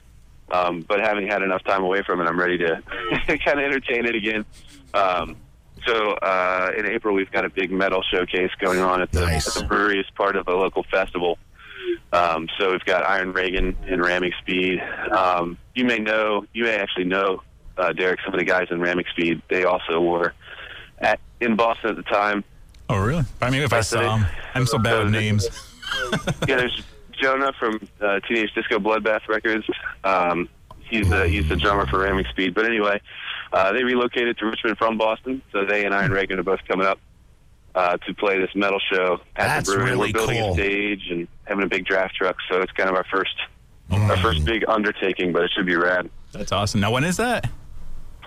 S8: Um, but having had enough time away from it, I'm ready to kind of entertain it again. Um, so uh, in April, we've got a big metal showcase going on at the,
S1: Nice.
S8: at the brewery as part of a local festival. Um, so we've got Iron Reagan and Ramming Speed. Um, you may know, you may actually know, uh, Derek, some of the guys in Ramming Speed. They also were at in Boston at the time.
S2: Oh, really? I mean, if I saw
S8: it.
S2: them, I'm so bad with names.
S8: yeah, there's Jonah from uh, Teenage Disco Bloodbath Records. Um, he's the he's the drummer for Ramming Speed. But anyway, uh, they relocated to Richmond from Boston, so they and Iron Reagan are both coming up uh, to play this metal show at
S1: That's
S8: the brewery.
S1: really
S8: We're building
S1: cool.
S8: a stage and having a big draft truck, so it's kind of our first our first big undertaking, but it should be rad.
S2: That's awesome. Now, when is that?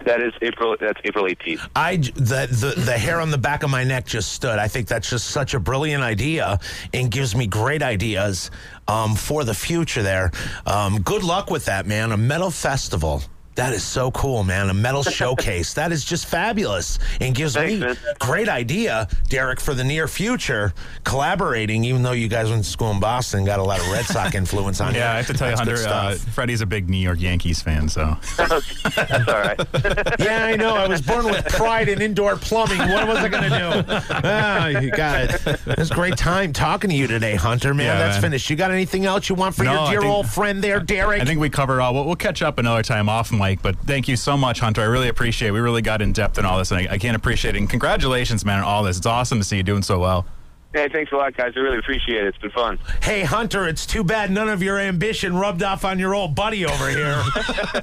S8: That is April. That's April 18th.
S1: I the, the the hair on the back of my neck just stood. I think that's just such a brilliant idea and gives me great ideas um, for the future. There, um, good luck with that, man. A metal festival. That is so cool, man. A metal showcase. That is just fabulous and gives
S8: Thanks,
S1: me
S8: man.
S1: great idea, Derek, for the near future. Collaborating, even though you guys went to school in Boston, got a lot of Red Sox influence on you.
S2: Yeah, I have to tell
S1: That's
S2: you,
S1: good
S2: Hunter. Uh. Freddie's a big New York Yankees fan, so
S8: That's all right.
S1: Yeah, I know. I was born with pride in indoor plumbing. What was I going to do? Ah, you got it. It was a great time talking to you today, Hunter. Man,
S2: Yeah,
S1: that's
S2: man.
S1: finished. You got anything else you want for
S2: No,
S1: your dear
S2: think-
S1: old friend there, Derek?
S2: I think we covered all. We'll, we'll catch up another time off but thank you so much, Hunter. I really appreciate. it. We really got in depth in all this, and I, I can't appreciate it. And congratulations, man, on all this. It's awesome to see you doing so well.
S8: Hey, thanks a lot, guys. I really appreciate it. It's been fun.
S1: hey, Hunter, it's too bad none of your ambition rubbed off on your old buddy over here.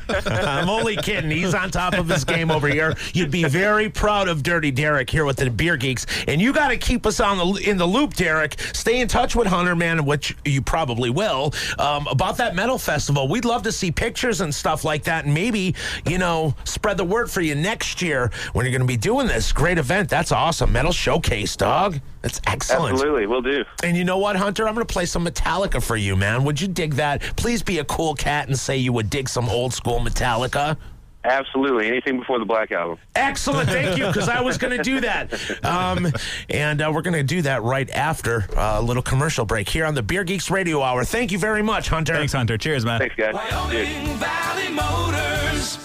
S1: I'm only kidding. He's on top of his game over here. You'd be very proud of Dirty Derek here with the Beer Geeks, and you got to keep us on the in the loop, Derek. Stay in touch with Hunter, man, which you probably will, um, about that metal festival. We'd love to see pictures and stuff like that, and maybe you know spread the word for you next year when you're going to be doing this great event. That's awesome, metal showcase, dog. That's excellent.
S8: Absolutely, we'll do.
S1: And you know what, Hunter? I'm going to play some Metallica for you, man. Would you dig that? Please be a cool cat and say you would dig some old school Metallica.
S8: Absolutely. Anything before the Black Album.
S1: Excellent. Thank you, because I was going to do that. Um, and uh, we're going to do that right after uh, a little commercial break here on the Beer Geeks Radio Hour. Thank you very much, Hunter.
S2: Thanks, Hunter. Cheers, man.
S8: Thanks, guys. Cheers.
S9: Wyoming Valley Motors.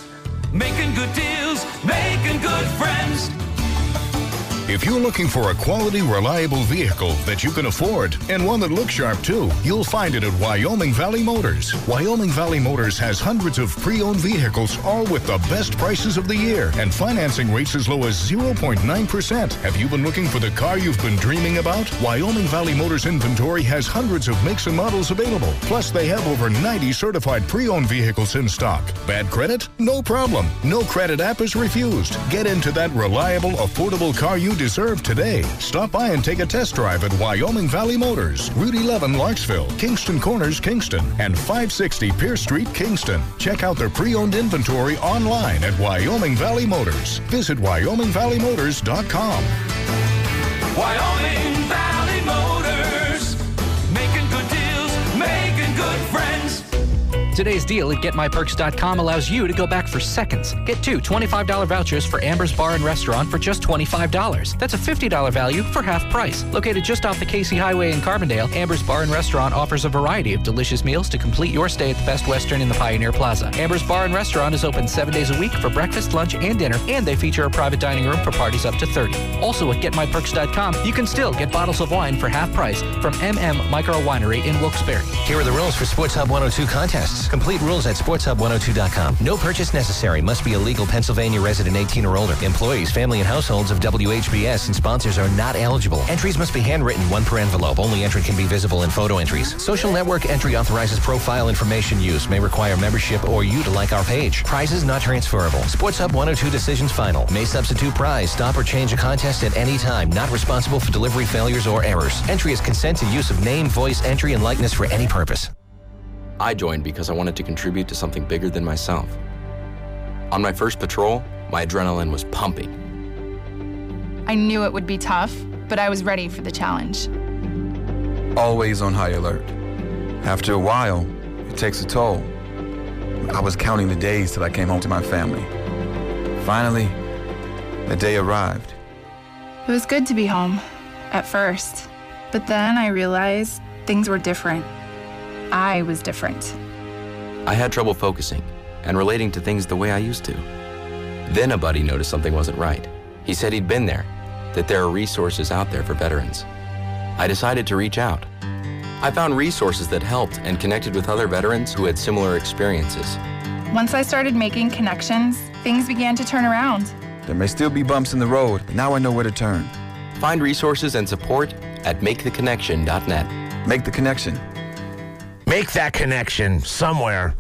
S9: Making good deals, making good friends. If you're looking for a quality, reliable vehicle that you can afford and one that looks sharp too, you'll find it at Wyoming Valley Motors. Wyoming Valley Motors has hundreds of pre-owned vehicles, all with the best prices of the year and financing rates as low as 0.9%. Have you been looking for the car you've been dreaming about? Wyoming Valley Motors inventory has hundreds of makes and models available. Plus, they have over 90 certified pre-owned vehicles in stock. Bad credit? No problem. No credit app is refused. Get into that reliable, affordable car you deserve today. Stop by and take a test drive at Wyoming Valley Motors, Route 11 Larksville, Kingston Corners, Kingston, and 560 Pierce Street, Kingston. Check out their pre-owned inventory online at Wyoming Valley Motors. Visit WyomingValleyMotors.com.
S10: Wyoming Valley
S11: Today's deal at GetMyPerks.com allows you to go back for seconds. Get two $25 vouchers for Amber's Bar and Restaurant for just $25. That's a $50 value for half price. Located just off the Casey Highway in Carbondale, Amber's Bar and Restaurant offers a variety of delicious meals to complete your stay at the Best Western in the Pioneer Plaza. Amber's Bar and Restaurant is open seven days a week for breakfast, lunch, and dinner, and they feature a private dining room for parties up to 30. Also at GetMyPerks.com, you can still get bottles of wine for half price from MM Micro Winery in Wilkes-Barre.
S12: Here are the rules for Sports Hub 102 contests. Complete rules at SportsHub102.com. No purchase necessary. Must be a legal Pennsylvania resident 18 or older. Employees, family, and households of WHBS and sponsors are not eligible. Entries must be handwritten, one per envelope. Only entry can be visible in photo entries. Social network entry authorizes profile information use. May require membership or you to like our page. Prizes not transferable. Sports Hub 102 decisions final. May substitute prize, stop or change a contest at any time. Not responsible for delivery failures or errors. Entry is consent to use of name, voice, entry, and likeness for any purpose.
S13: I joined because I wanted to contribute to something bigger than myself. On my first patrol, my adrenaline was pumping.
S14: I knew it would be tough, but I was ready for the challenge.
S15: Always on high alert. After a while, it takes a toll. I was counting the days till I came home to my family. Finally, the day arrived.
S14: It was good to be home, at first. But then I realized things were different. I was different.
S13: I had trouble focusing and relating to things the way I used to. Then a buddy noticed something wasn't right. He said he'd been there, that there are resources out there for veterans. I decided to reach out. I found resources that helped and connected with other veterans who had similar experiences.
S14: Once I started making connections, things began to turn around.
S15: There may still be bumps in the road, but now I know where to turn.
S13: Find resources and support at maketheconnection.net.
S15: Make the connection.
S1: Make that connection somewhere.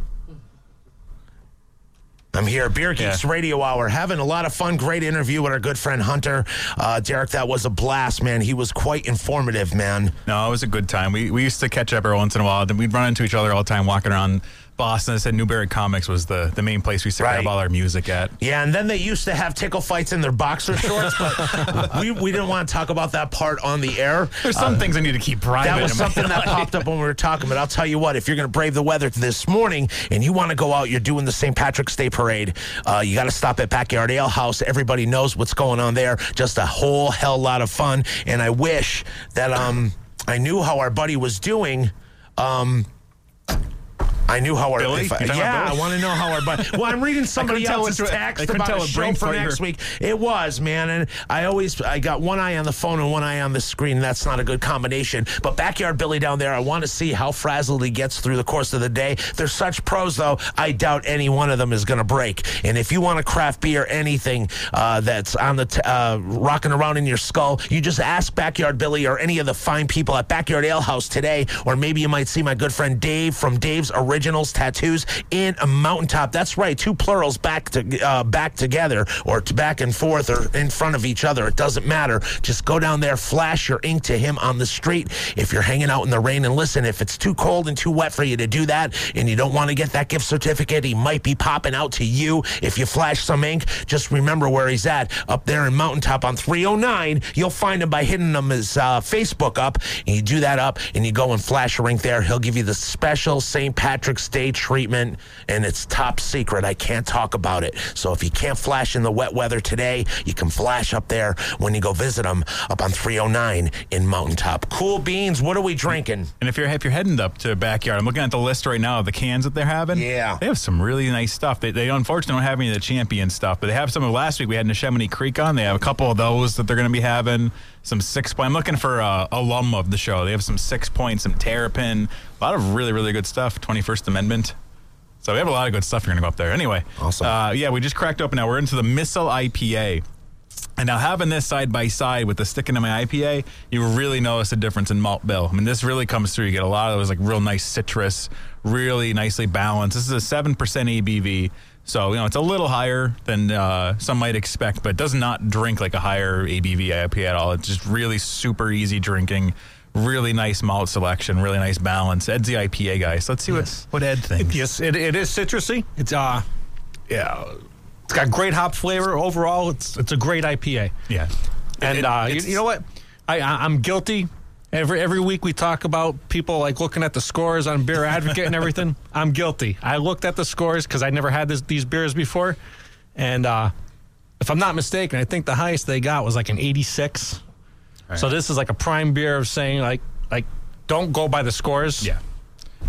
S1: I'm here, Beer Geeks Radio Hour, having a lot of fun. Great interview with our good friend Hunter. Uh, Derek, that was a blast, man. He was quite informative, man.
S2: No, it was a good time. We, we used to catch up every once in a while. Then we'd run into each other all the time walking around Boston. I said Newbury Comics was the, the main place we used to grab all our music at.
S1: Yeah, and then they used to have tickle fights in their boxer shorts, but we, we didn't want to talk about that part on the air.
S2: There's some things I need to keep private.
S1: That was something that popped up when we were talking, but I'll tell you what, if you're going to brave the weather this morning and you want to go out, you're doing the St. Patrick's Day Parade, uh, you got to stop at Backyard Ale House. Everybody knows what's going on there. Just a whole hell lot of fun. And I wish that um, I knew how our buddy was doing. Um, I knew how our
S2: Billy?
S1: I- yeah, I want to know how our buddy. Well, I'm reading somebody
S2: tell
S1: else's
S2: I
S1: text about
S2: tell
S1: a show for next week. It was man, and I always I got one eye on the phone and one eye on the screen. That's not a good combination. But backyard Billy down there, I want to see how frazzled he gets through the course of the day. They're such pros, though. I doubt any one of them is going to break. And if you want a craft beer, anything uh, that's on the t- uh, rocking around in your skull, you just ask backyard Billy or any of the fine people at Backyard Ale House today, or maybe you might see my good friend Dave from Dave's Originals Tattoos in a mountaintop. That's right, two plurals back to uh, back together, or to back and forth, or in front of each other. It doesn't matter. Just go down there, flash your ink to him on the street. If you're hanging out in the rain, and listen, if it's too cold and too wet for you to do that, and you don't want to get that gift certificate, he might be popping out to you. If you flash some ink, just remember where he's at up there in Mountaintop on 309. You'll find him by hitting him his uh, Facebook up, and you do that up, and you go and flash your ink there. He'll give you the special St. Patrick. Patrick's Day treatment, and it's top secret. I can't talk about it. So if you can't flash in the wet weather today, you can flash up there when you go visit them up on 309 in Mountaintop. Cool beans. What are we drinking?
S2: And if you're if you're heading up to backyard, I'm looking at the list right now of the cans that they're having.
S1: Yeah.
S2: they have some really nice stuff. They, they unfortunately don't have any of the champion stuff, but they have some of last week. We had Neshaminy Creek on. They have a couple of those that they're going to be having. Some six point. I'm looking for uh, alum of the show. They have some six point, some terrapin, a lot of really really good stuff. 21st Amendment. So we have a lot of good stuff. You're going to go up there anyway.
S1: Awesome.
S2: Uh, yeah, we just cracked open. Now we're into the Missile IPA. And now having this side by side with the sticking to my IPA, you really notice a difference in malt bill. I mean, this really comes through. You get a lot of those like real nice citrus, really nicely balanced. This is a seven percent ABV, so you know it's a little higher than uh, some might expect, but it does not drink like a higher ABV IPA at all. It's just really super easy drinking. Really nice malt selection, really nice balance. Ed's the IPA guy, so let's see what what Ed thinks.
S3: Yes, it, it is citrusy. It's uh, yeah, it's got great hop flavor. Overall, it's it's a great IPA.
S2: Yeah,
S3: and
S2: It-
S3: uh, you, you know what? I, I I'm guilty. Every every week we talk about people like looking at the scores on Beer Advocate and everything. I'm guilty. I looked at the scores because I never had this, these beers before, and uh, if I'm not mistaken, I think the highest they got was like an 86. So this is like a prime beer of saying like like don't go by the scores.
S2: Yeah.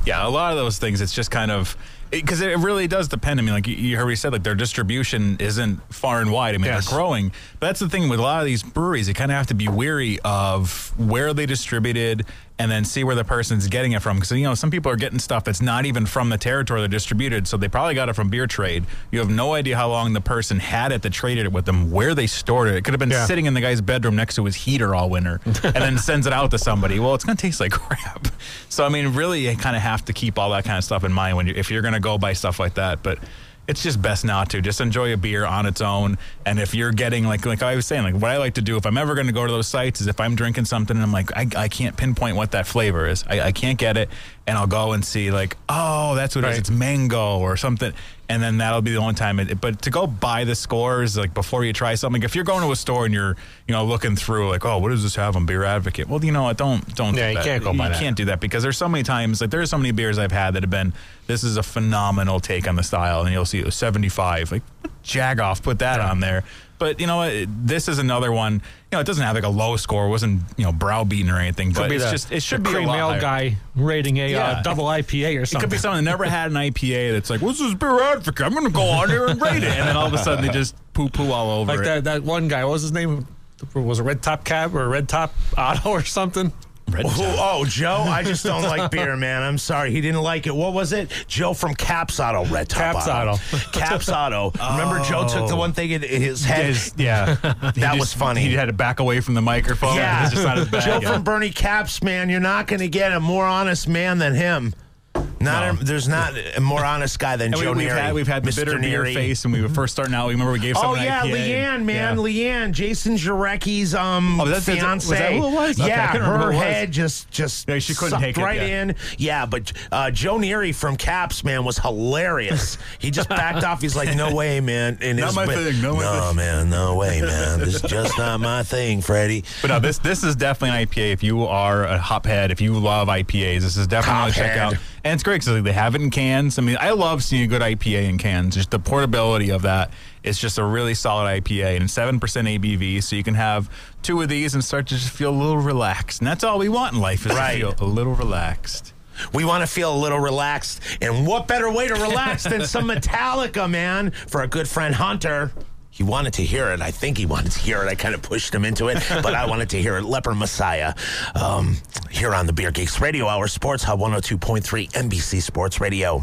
S2: Yeah, a lot of those things, it's just kind of because it, really does depend. I mean, like you- heard me said, like their distribution isn't far and wide. I mean,
S3: Yes.
S2: they're growing, but that's the thing with a lot of these breweries. You kind of have to be weary of where they distributed, and then see where the person's getting it from. Because you know, some people are getting stuff that's not even from the territory they're distributed, so they probably got it from beer trade. You have no idea how long the person had it that traded it with them, where they stored it. It could have been
S3: Yeah.
S2: sitting in the guy's bedroom next to his heater all winter, and then sends it out to somebody. Well, it's going to taste like crap. So I mean, really, you kind of have to keep all that kind of stuff in mind when you if you're going to go buy stuff like that. But it's just best not to. Just enjoy a beer on its own. And if you're getting like like I was saying, like what I like to do if I'm ever going to go to those sites is if I'm drinking something and I'm like I, I can't pinpoint what that flavor is. I, I can't get it, and I'll go and see like oh that's what it is.
S3: Right.
S2: It's mango or something. And then that'll be the only time. It, but to go buy the scores like before you try something, if you're going to a store and you're you know looking through like oh what does this have on Beer Advocate? Well, you know what? Don't don't.
S3: Yeah,
S2: do
S3: you can't go by
S2: You
S3: that.
S2: can't do that because there's so many times like there's so many beers I've had that have been this is a phenomenal take on the style and you'll see it was 75 like Jagoff put that on there but you know what this is another one you know it doesn't have like a low score it wasn't you know browbeaten or anything but it's
S3: the-
S2: just it should be a
S3: cream
S2: lot
S3: ale
S2: higher.
S3: guy rating a
S2: Yeah.
S3: uh, double IPA or something.
S2: It could be someone that never had an IPA that's like, what's this beer advocate? I'm going to go on here and rate it. And then all of a sudden they just poo poo all over
S3: like
S2: it.
S3: that that one guy. What was his name? Was it Red Top Cab or a Red Top Auto or something?
S2: Red
S1: Oh, oh, Joe, I just don't like beer, man. I'm sorry. He didn't like it. What was it? Joe from Caps Auto, Red Top
S3: Caps
S1: Auto. Caps Auto. Remember Joe took the oh. one thing in his head?
S2: His- yeah.
S1: That
S2: just-
S1: was funny.
S2: He had to back away from the microphone.
S1: Yeah. Joe
S2: Yeah.
S1: from Bernie Caps, man, you're not going to get a more honest man than him. Not
S2: No.
S1: a, there's not a more honest guy than
S2: And
S1: Joe
S2: we, we've
S1: Neary.
S2: had we've had the
S1: Mr.
S2: bitter
S1: Neary.
S2: face, and we were first starting out. We remember we gave
S1: Oh yeah,
S2: IPA.
S1: Leanne, man,
S2: Yeah.
S1: Leanne, Jason Jarecki's um
S2: Oh, that's- that's-
S1: fiance.
S2: was that who it was? Okay,
S1: Yeah,
S2: couldn't
S1: her head just just
S2: Yeah, she couldn't take it,
S1: right
S2: yeah.
S1: in. Yeah, but uh, Joe Neary from Caps, man, was hilarious. he just backed off. He's like, "No way, man." And
S2: Not my thing, no
S1: no, man, no way, man. This is just not my thing, Freddie.
S2: But no, this this is definitely an IPA. If you are a hophead, if you love IPAs, this is definitely check out. And it's great because they have it in cans. I mean, I love seeing a good IPA in cans. Just the portability of that. It's just a really solid IPA and seven percent ABV, so you can have two of these and start to just feel a little relaxed. And that's all we want in life is
S1: Right.
S2: to feel a little relaxed.
S1: We want to feel a little relaxed. And what better way to relax than some Metallica, man? For a good friend, Hunter. He wanted to hear it. I think he wanted to hear it. I kind of pushed him into it, but I wanted to hear it. Leper Messiah um, here on the Beer Geeks Radio Hour, Sports Hub 102.3, NBC Sports Radio.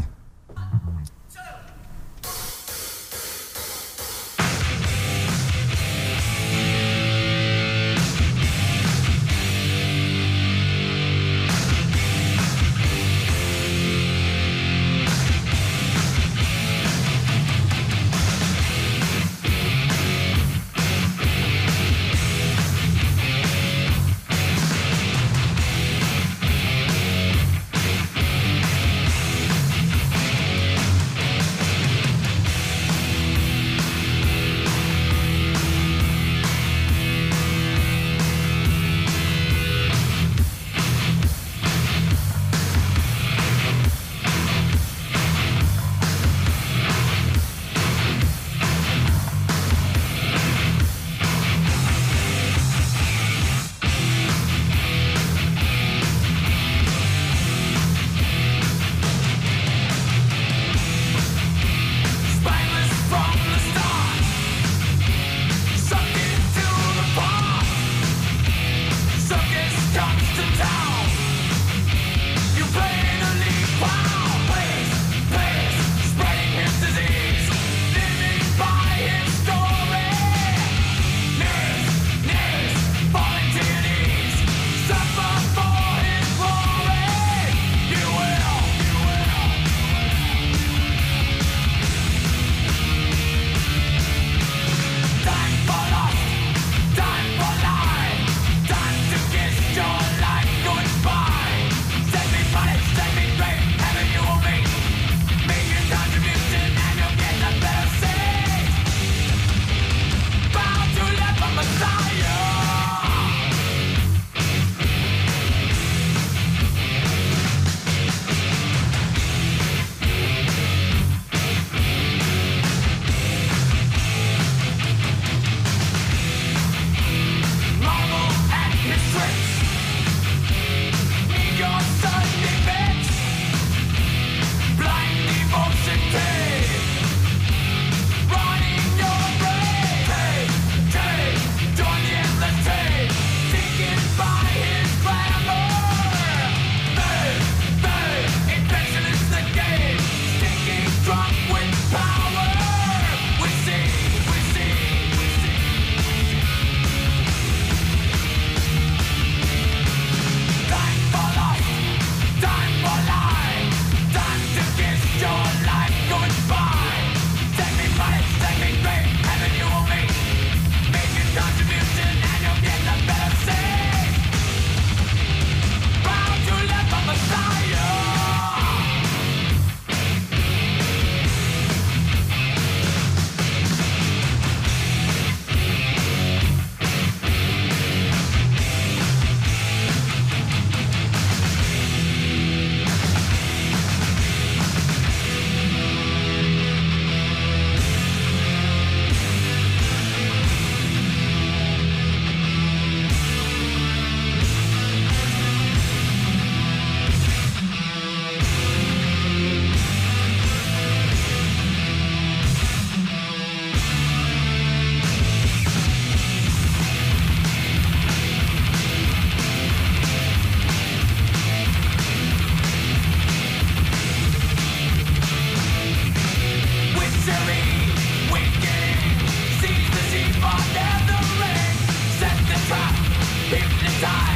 S1: side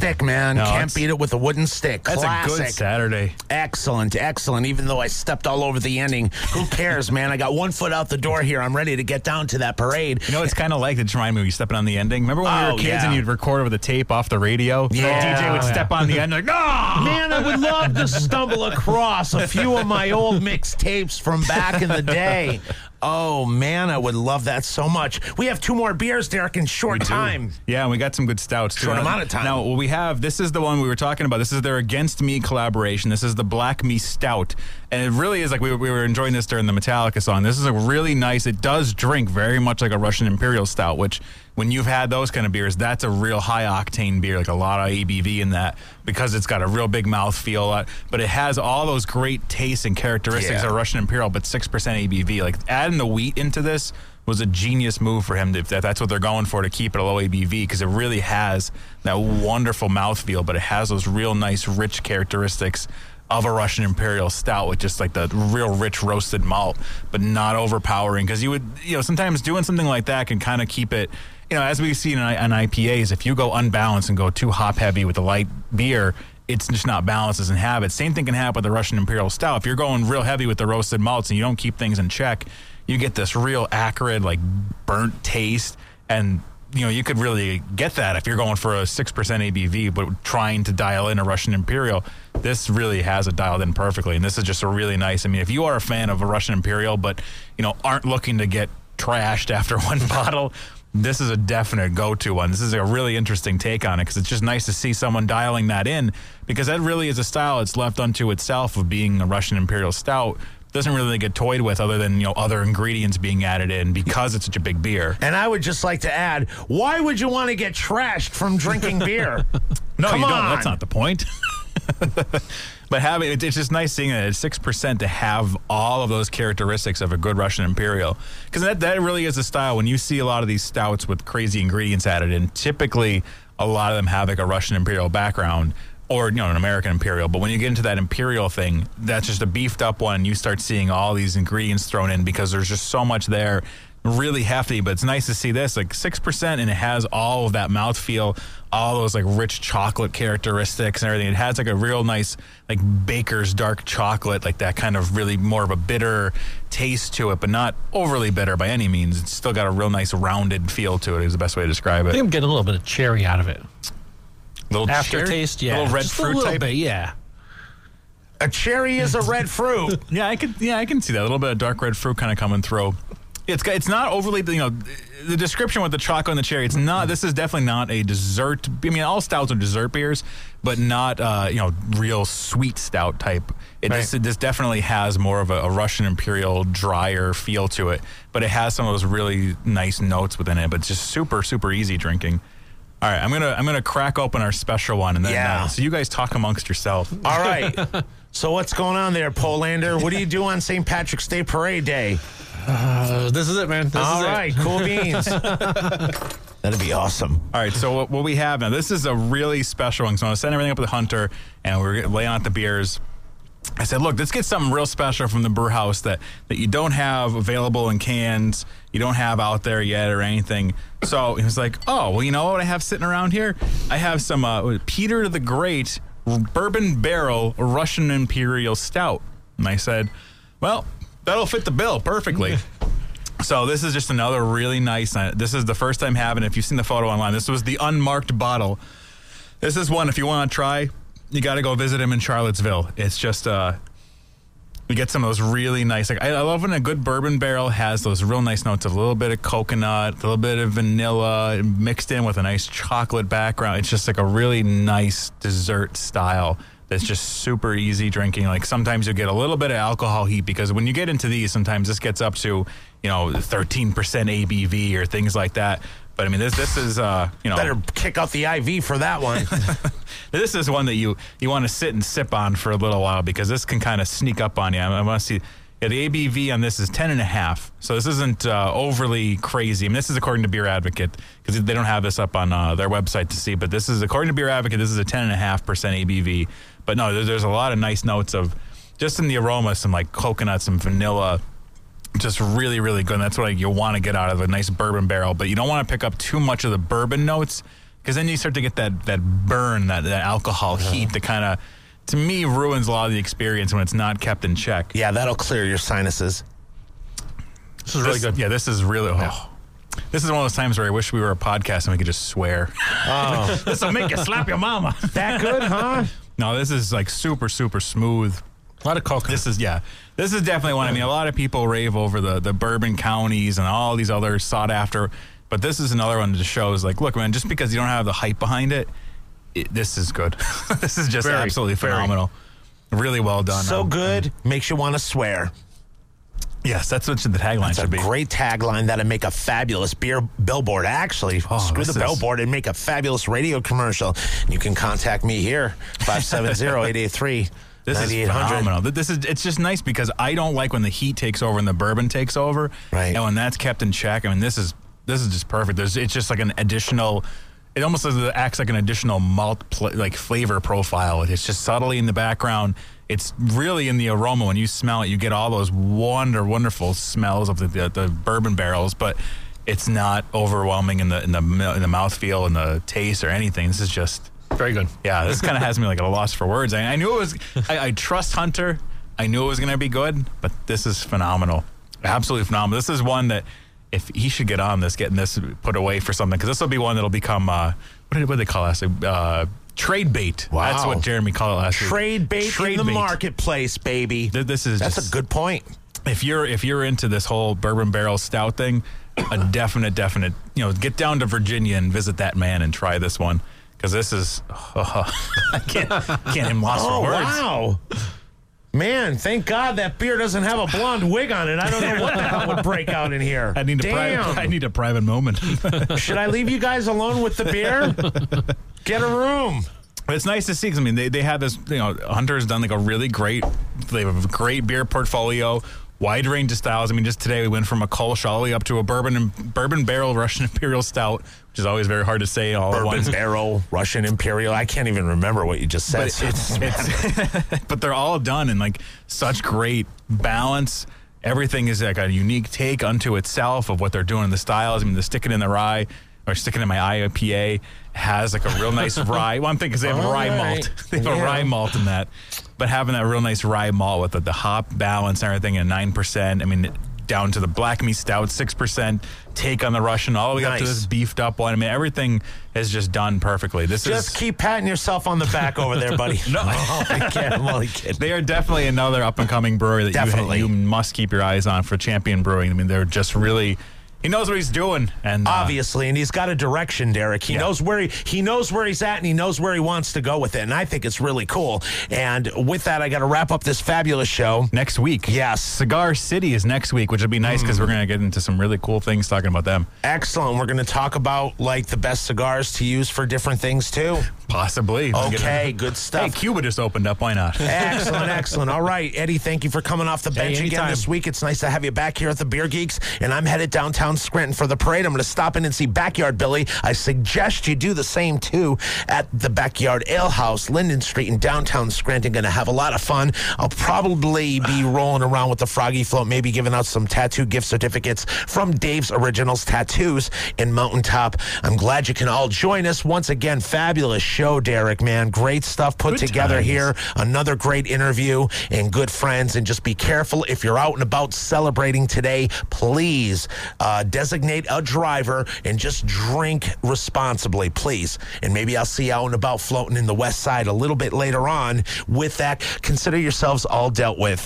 S1: stick, man.
S2: No,
S1: Can't beat it with a wooden stick.
S2: That's
S1: Classic.
S2: a good Saturday.
S1: Excellent, excellent. Even though I stepped all over the ending, who cares, man? I got one foot out the door here. I'm ready to get down to that parade.
S2: You know, it's kind of like, it just reminded me when you stepping on the ending. Remember when we
S1: Oh,
S2: were kids
S1: yeah.
S2: and you'd record with a tape off the radio?
S1: Yeah.
S2: DJ would step on the end like, no!
S1: Man, I would love to stumble across a few of my old mixtapes from back in the day. Oh man, I would love that so much. We have two more beers, Derek, in short time.
S2: Yeah, and we got some good stouts. too.
S1: Short amount of time.
S2: Now, what we have, this is the one we were talking about. This is their Against Me collaboration. This is the Black Me Stout. And it really is like we, we were enjoying this during the Metallica song. This is a really nice, it does drink very much like a Russian Imperial Stout, which when you've had those kind of beers, that's a real high octane beer, like a lot of ABV in that because it's got a real big mouth feel. uh, But it has all those great tastes and characteristics
S1: Yeah.
S2: of Russian Imperial, but 6% ABV. Like adding the wheat into this was a genius move for him. If that's what they're going for to keep it a low ABV, because it really has that wonderful mouthfeel, but it has those real nice, rich characteristics of a Russian Imperial Stout with just like the real rich roasted malt, but not overpowering. Because you would, you know, sometimes doing something like that can kind of keep it. You know, as we see in, IPAs, if you go unbalanced and go too hop heavy with a light beer, it's just not balanced as in habit. Same thing can happen with the Russian Imperial Stout. If you're going real heavy with the roasted malts and you don't keep things in check, you get this real acrid, like burnt taste. And, you know, you could really get that if you're going for a 6% ABV, but trying to dial in a Russian Imperial. This really has it dialed in perfectly. And this is just a really nice. I mean, if you are a fan of a Russian Imperial, but, you know, aren't looking to get trashed after one bottle, this is a definite go-to one. This is a really interesting take on it because it's just nice to see someone dialing that in because that really is a style that's left unto itself of being a Russian Imperial Stout. Doesn't really get toyed with other than you know other ingredients being added in because it's such a big beer.
S1: And I would just like to add, why would you want to get trashed from drinking beer?
S2: No,
S1: Come
S2: you don't. That's not the point. but having it, it's just nice seeing that it's six percent to have all of those characteristics of a good Russian Imperial because that that really is a style. When you see a lot of these stouts with crazy ingredients added in, typically a lot of them have like a Russian Imperial background or you know an American Imperial. But when you get into that Imperial thing, that's just a beefed up one. You start seeing all these ingredients thrown in because there's just so much there. Really hefty, but it's nice to see this like six percent, and it has all of that mouthfeel, all those like rich chocolate characteristics and everything. It has like a real nice like baker's dark chocolate, like that kind of really more of a bitter taste to it, but not overly bitter by any means. It's still got a real nice rounded feel to it. Is the best way to describe
S3: I
S2: it.
S3: think I'm getting a little bit of cherry out of it.
S2: Little
S3: Aftertaste,
S2: cherry?
S3: yeah.
S2: little red
S3: Just
S2: fruit
S3: a little
S2: type.
S3: bit, yeah.
S1: A cherry is a red fruit.
S2: Yeah, I can. Yeah, I can see that a little bit of dark red fruit kind of coming through. It's it's not overly you know the description with the chocolate and the cherry. It's not. This is definitely not a dessert. I mean, all stouts are dessert beers, but not uh, you know real sweet stout type. It
S3: Right.
S2: just this definitely has more of a, a Russian Imperial drier feel to it, but it has some of those really nice notes within it. But it's just super super easy drinking. All right, I'm gonna I'm gonna crack open our special one, and then
S1: Yeah.
S2: uh, so you guys talk amongst yourself.
S1: All right. So what's going on there, Polander? What do you do on St. Patrick's Day Parade Day?
S3: Uh, this is it, man. This
S1: All
S3: is
S1: right,
S3: it.
S1: cool beans. That'd be awesome.
S2: All right, so what, what we have now, this is a really special one. So I'm going to send everything up to the Hunter, and we're laying out the beers. I said, look, let's get something real special from the brew house that, that you don't have available in cans, you don't have out there yet or anything. So he was like, oh, well, you know what I have sitting around here? I have some uh, Peter the Great Bourbon Barrel Russian Imperial Stout. And I said, well, that'll fit the bill perfectly. So this is just another really nice. uh, This is the first time having. If you've seen the photo online, this was the unmarked bottle. This is one. If you want to try, you got to go visit him in Charlottesville. It's just uh, you get some of those really nice. Like I, I love when a good bourbon barrel has those real nice notes of a little bit of coconut, a little bit of vanilla mixed in with a nice chocolate background. It's just like a really nice dessert style. That's just super easy drinking. Like sometimes you get a little bit of alcohol heat because when you get into these, sometimes this gets up to you know 13% ABV or things like that. But I mean, this this is uh, you know
S1: Better kick out the IV for that one.
S2: this is one that you you want to sit and sip on for a little while because this can kind of sneak up on you. I, I want to see. Yeah, the ABV on this is 10 and a half. So this isn't uh, overly crazy. I mean, this is according to Beer Advocate because they don't have this up on uh, their website to see. But this is according to Beer Advocate. This is a 10 and a half percent ABV. But no, there, there's a lot of nice notes of just in the aroma, some like coconut, some vanilla, just really, really good. And that's what you want to get out of a nice bourbon barrel. But you don't want to pick up too much of the bourbon notes because then you start to get that that burn, that, that alcohol
S1: Uh-huh.
S2: heat that kind of, to me, ruins a lot of the experience when it's not kept in check.
S1: Yeah, that'll clear your sinuses.
S3: This is really good.
S2: Yeah, this is really. Oh. This is one of those times where I wish we were a podcast and we could just swear.
S1: Oh.
S2: this will make you slap your mama.
S1: That good, huh?
S2: No, this is like super, super smooth.
S3: A lot of coke.
S2: This is yeah. This is definitely one. I mean, a lot of people rave over the the bourbon counties and all these other sought after, but this is another one that shows like, look, man, just because you don't have the hype behind it, it this is good. this is just
S1: Very,
S2: absolutely
S1: very.
S2: phenomenal. Really well done.
S1: So
S2: Um,
S1: good, makes you want to swear.
S2: Yes, that's what the tagline
S1: That's a
S2: should be.
S1: great tagline that'd make a fabulous beer billboard. Actually, screw
S2: Oh, this
S1: the
S2: is-
S1: billboard and make a fabulous radio commercial. You can contact me here, 570-883.
S2: This is phenomenal. This is it's just nice because I don't like when the heat takes over and the bourbon takes over.
S1: Right.
S2: And when that's kept in check, I mean this is this is just perfect. There's it's just like an additional it almost acts like an additional malt pl- like flavor profile. It's just subtly in the background. It's really in the aroma when you smell it. You get all those wonder wonderful smells of the the, the bourbon barrels, but it's not overwhelming in the in the in the mouthfeel and the taste or anything. This is just
S3: very good.
S2: yeah, this kind of has me like at a loss for words. I, I knew it was. I, I trust Hunter. I knew it was going to be good, but this is phenomenal, absolutely phenomenal. This is one that if he should get on this, getting this put away for something, because this will be one that'll become uh, what did what did they call us? Uh, trade bait.
S1: Wow.
S2: That's what Jeremy called it last week.
S1: Trade bait
S2: Trade
S1: in the
S2: bait.
S1: marketplace, baby.
S2: Th- This is
S1: That's
S2: just,
S1: a good point.
S2: if you're if you're into this whole bourbon barrel stout thing, a definite definite you know get down to Virginia and visit that man and try this one because this is I can't can't even lost
S1: Oh,
S2: words.
S1: wow. Man, thank God that beer doesn't have a blonde wig on it. I don't know what the hell would break out in here.
S2: I need a
S1: Damn.
S2: private I need a private moment.
S1: Should I leave you guys alone with the beer? Get a room.
S2: But it's nice to see 'cause, I mean they, they have this you know Hunter's done like a really great they have a great beer portfolio wide range of styles I mean just today we went from a Kolsch all the way up to a bourbon and bourbon barrel Russian Imperial Stout which is always very hard to say all at
S1: Bourbon
S2: once
S1: Barrel, Russian Imperial. I can't even remember what you just said.
S2: but it's, it's but they're all done in like such great balance. Everything is like a unique take unto itself of what they're doing in the styles. I mean, the sticking in the rye or sticking in my IPA has like a real nice rye. Well, I'm thinking 'cause they have
S1: All
S2: rye
S1: right.
S2: malt. They have a rye malt in that, but having that real nice rye malt with the, the hop balance and everything, and nine percent. I mean. Down to the black me stout, six percent. Take on the Russian, all the way up to
S1: Nice.
S2: this beefed up one. I mean, everything is just done perfectly. This
S1: Just
S2: is
S1: keep patting yourself on the back over there, buddy.
S2: No.
S1: oh, I can't. I'm only kidding.
S2: They are definitely another up and coming brewery that you,
S1: Definitely.
S2: you must keep your eyes on for Champion Brewing. I mean, they're just really. He knows what he's doing, and uh,
S1: Obviously, and he's got a direction, Derek. He
S2: Yeah.
S1: knows where he he knows where he's at, and he knows where he wants to go with it. And I think it's really cool. And with that, I got to wrap up this fabulous show.
S2: next week,
S1: Yes,
S2: Cigar City is next week, which would be nice because we're going to get into some really cool things talking about them.
S1: excellent. We're going to talk about like the best cigars to use for different things too.
S2: Possibly.
S1: Okay, good stuff.
S2: Hey,
S1: stuff.
S2: Cuba just opened up. Why not?
S1: Excellent, excellent. All right, Eddie, thank you for coming off the bench again this week. It's nice to have you back here at the Beer Geeks. And I'm headed downtown Scranton for the parade. I'm going to stop in and see Backyard Billy. I suggest you do the same too at the Backyard Ale House, Linden Street in downtown Scranton. Going to have a lot of fun. I'll probably be rolling around with the Froggy Float, maybe giving out some tattoo gift certificates from Dave's Originals Tattoos in Mountaintop. I'm glad you can all join us. Once again, fabulous show, Derek, man. Great stuff put
S2: Good
S1: together
S2: times.
S1: here. Another great interview and good friends. And just be careful if you're out and about celebrating today. Please uh, uh, designate a driver and just drink responsibly, please. And maybe I'll see you out and about floating in the West Side a little bit later on. With that, consider yourselves all dealt with.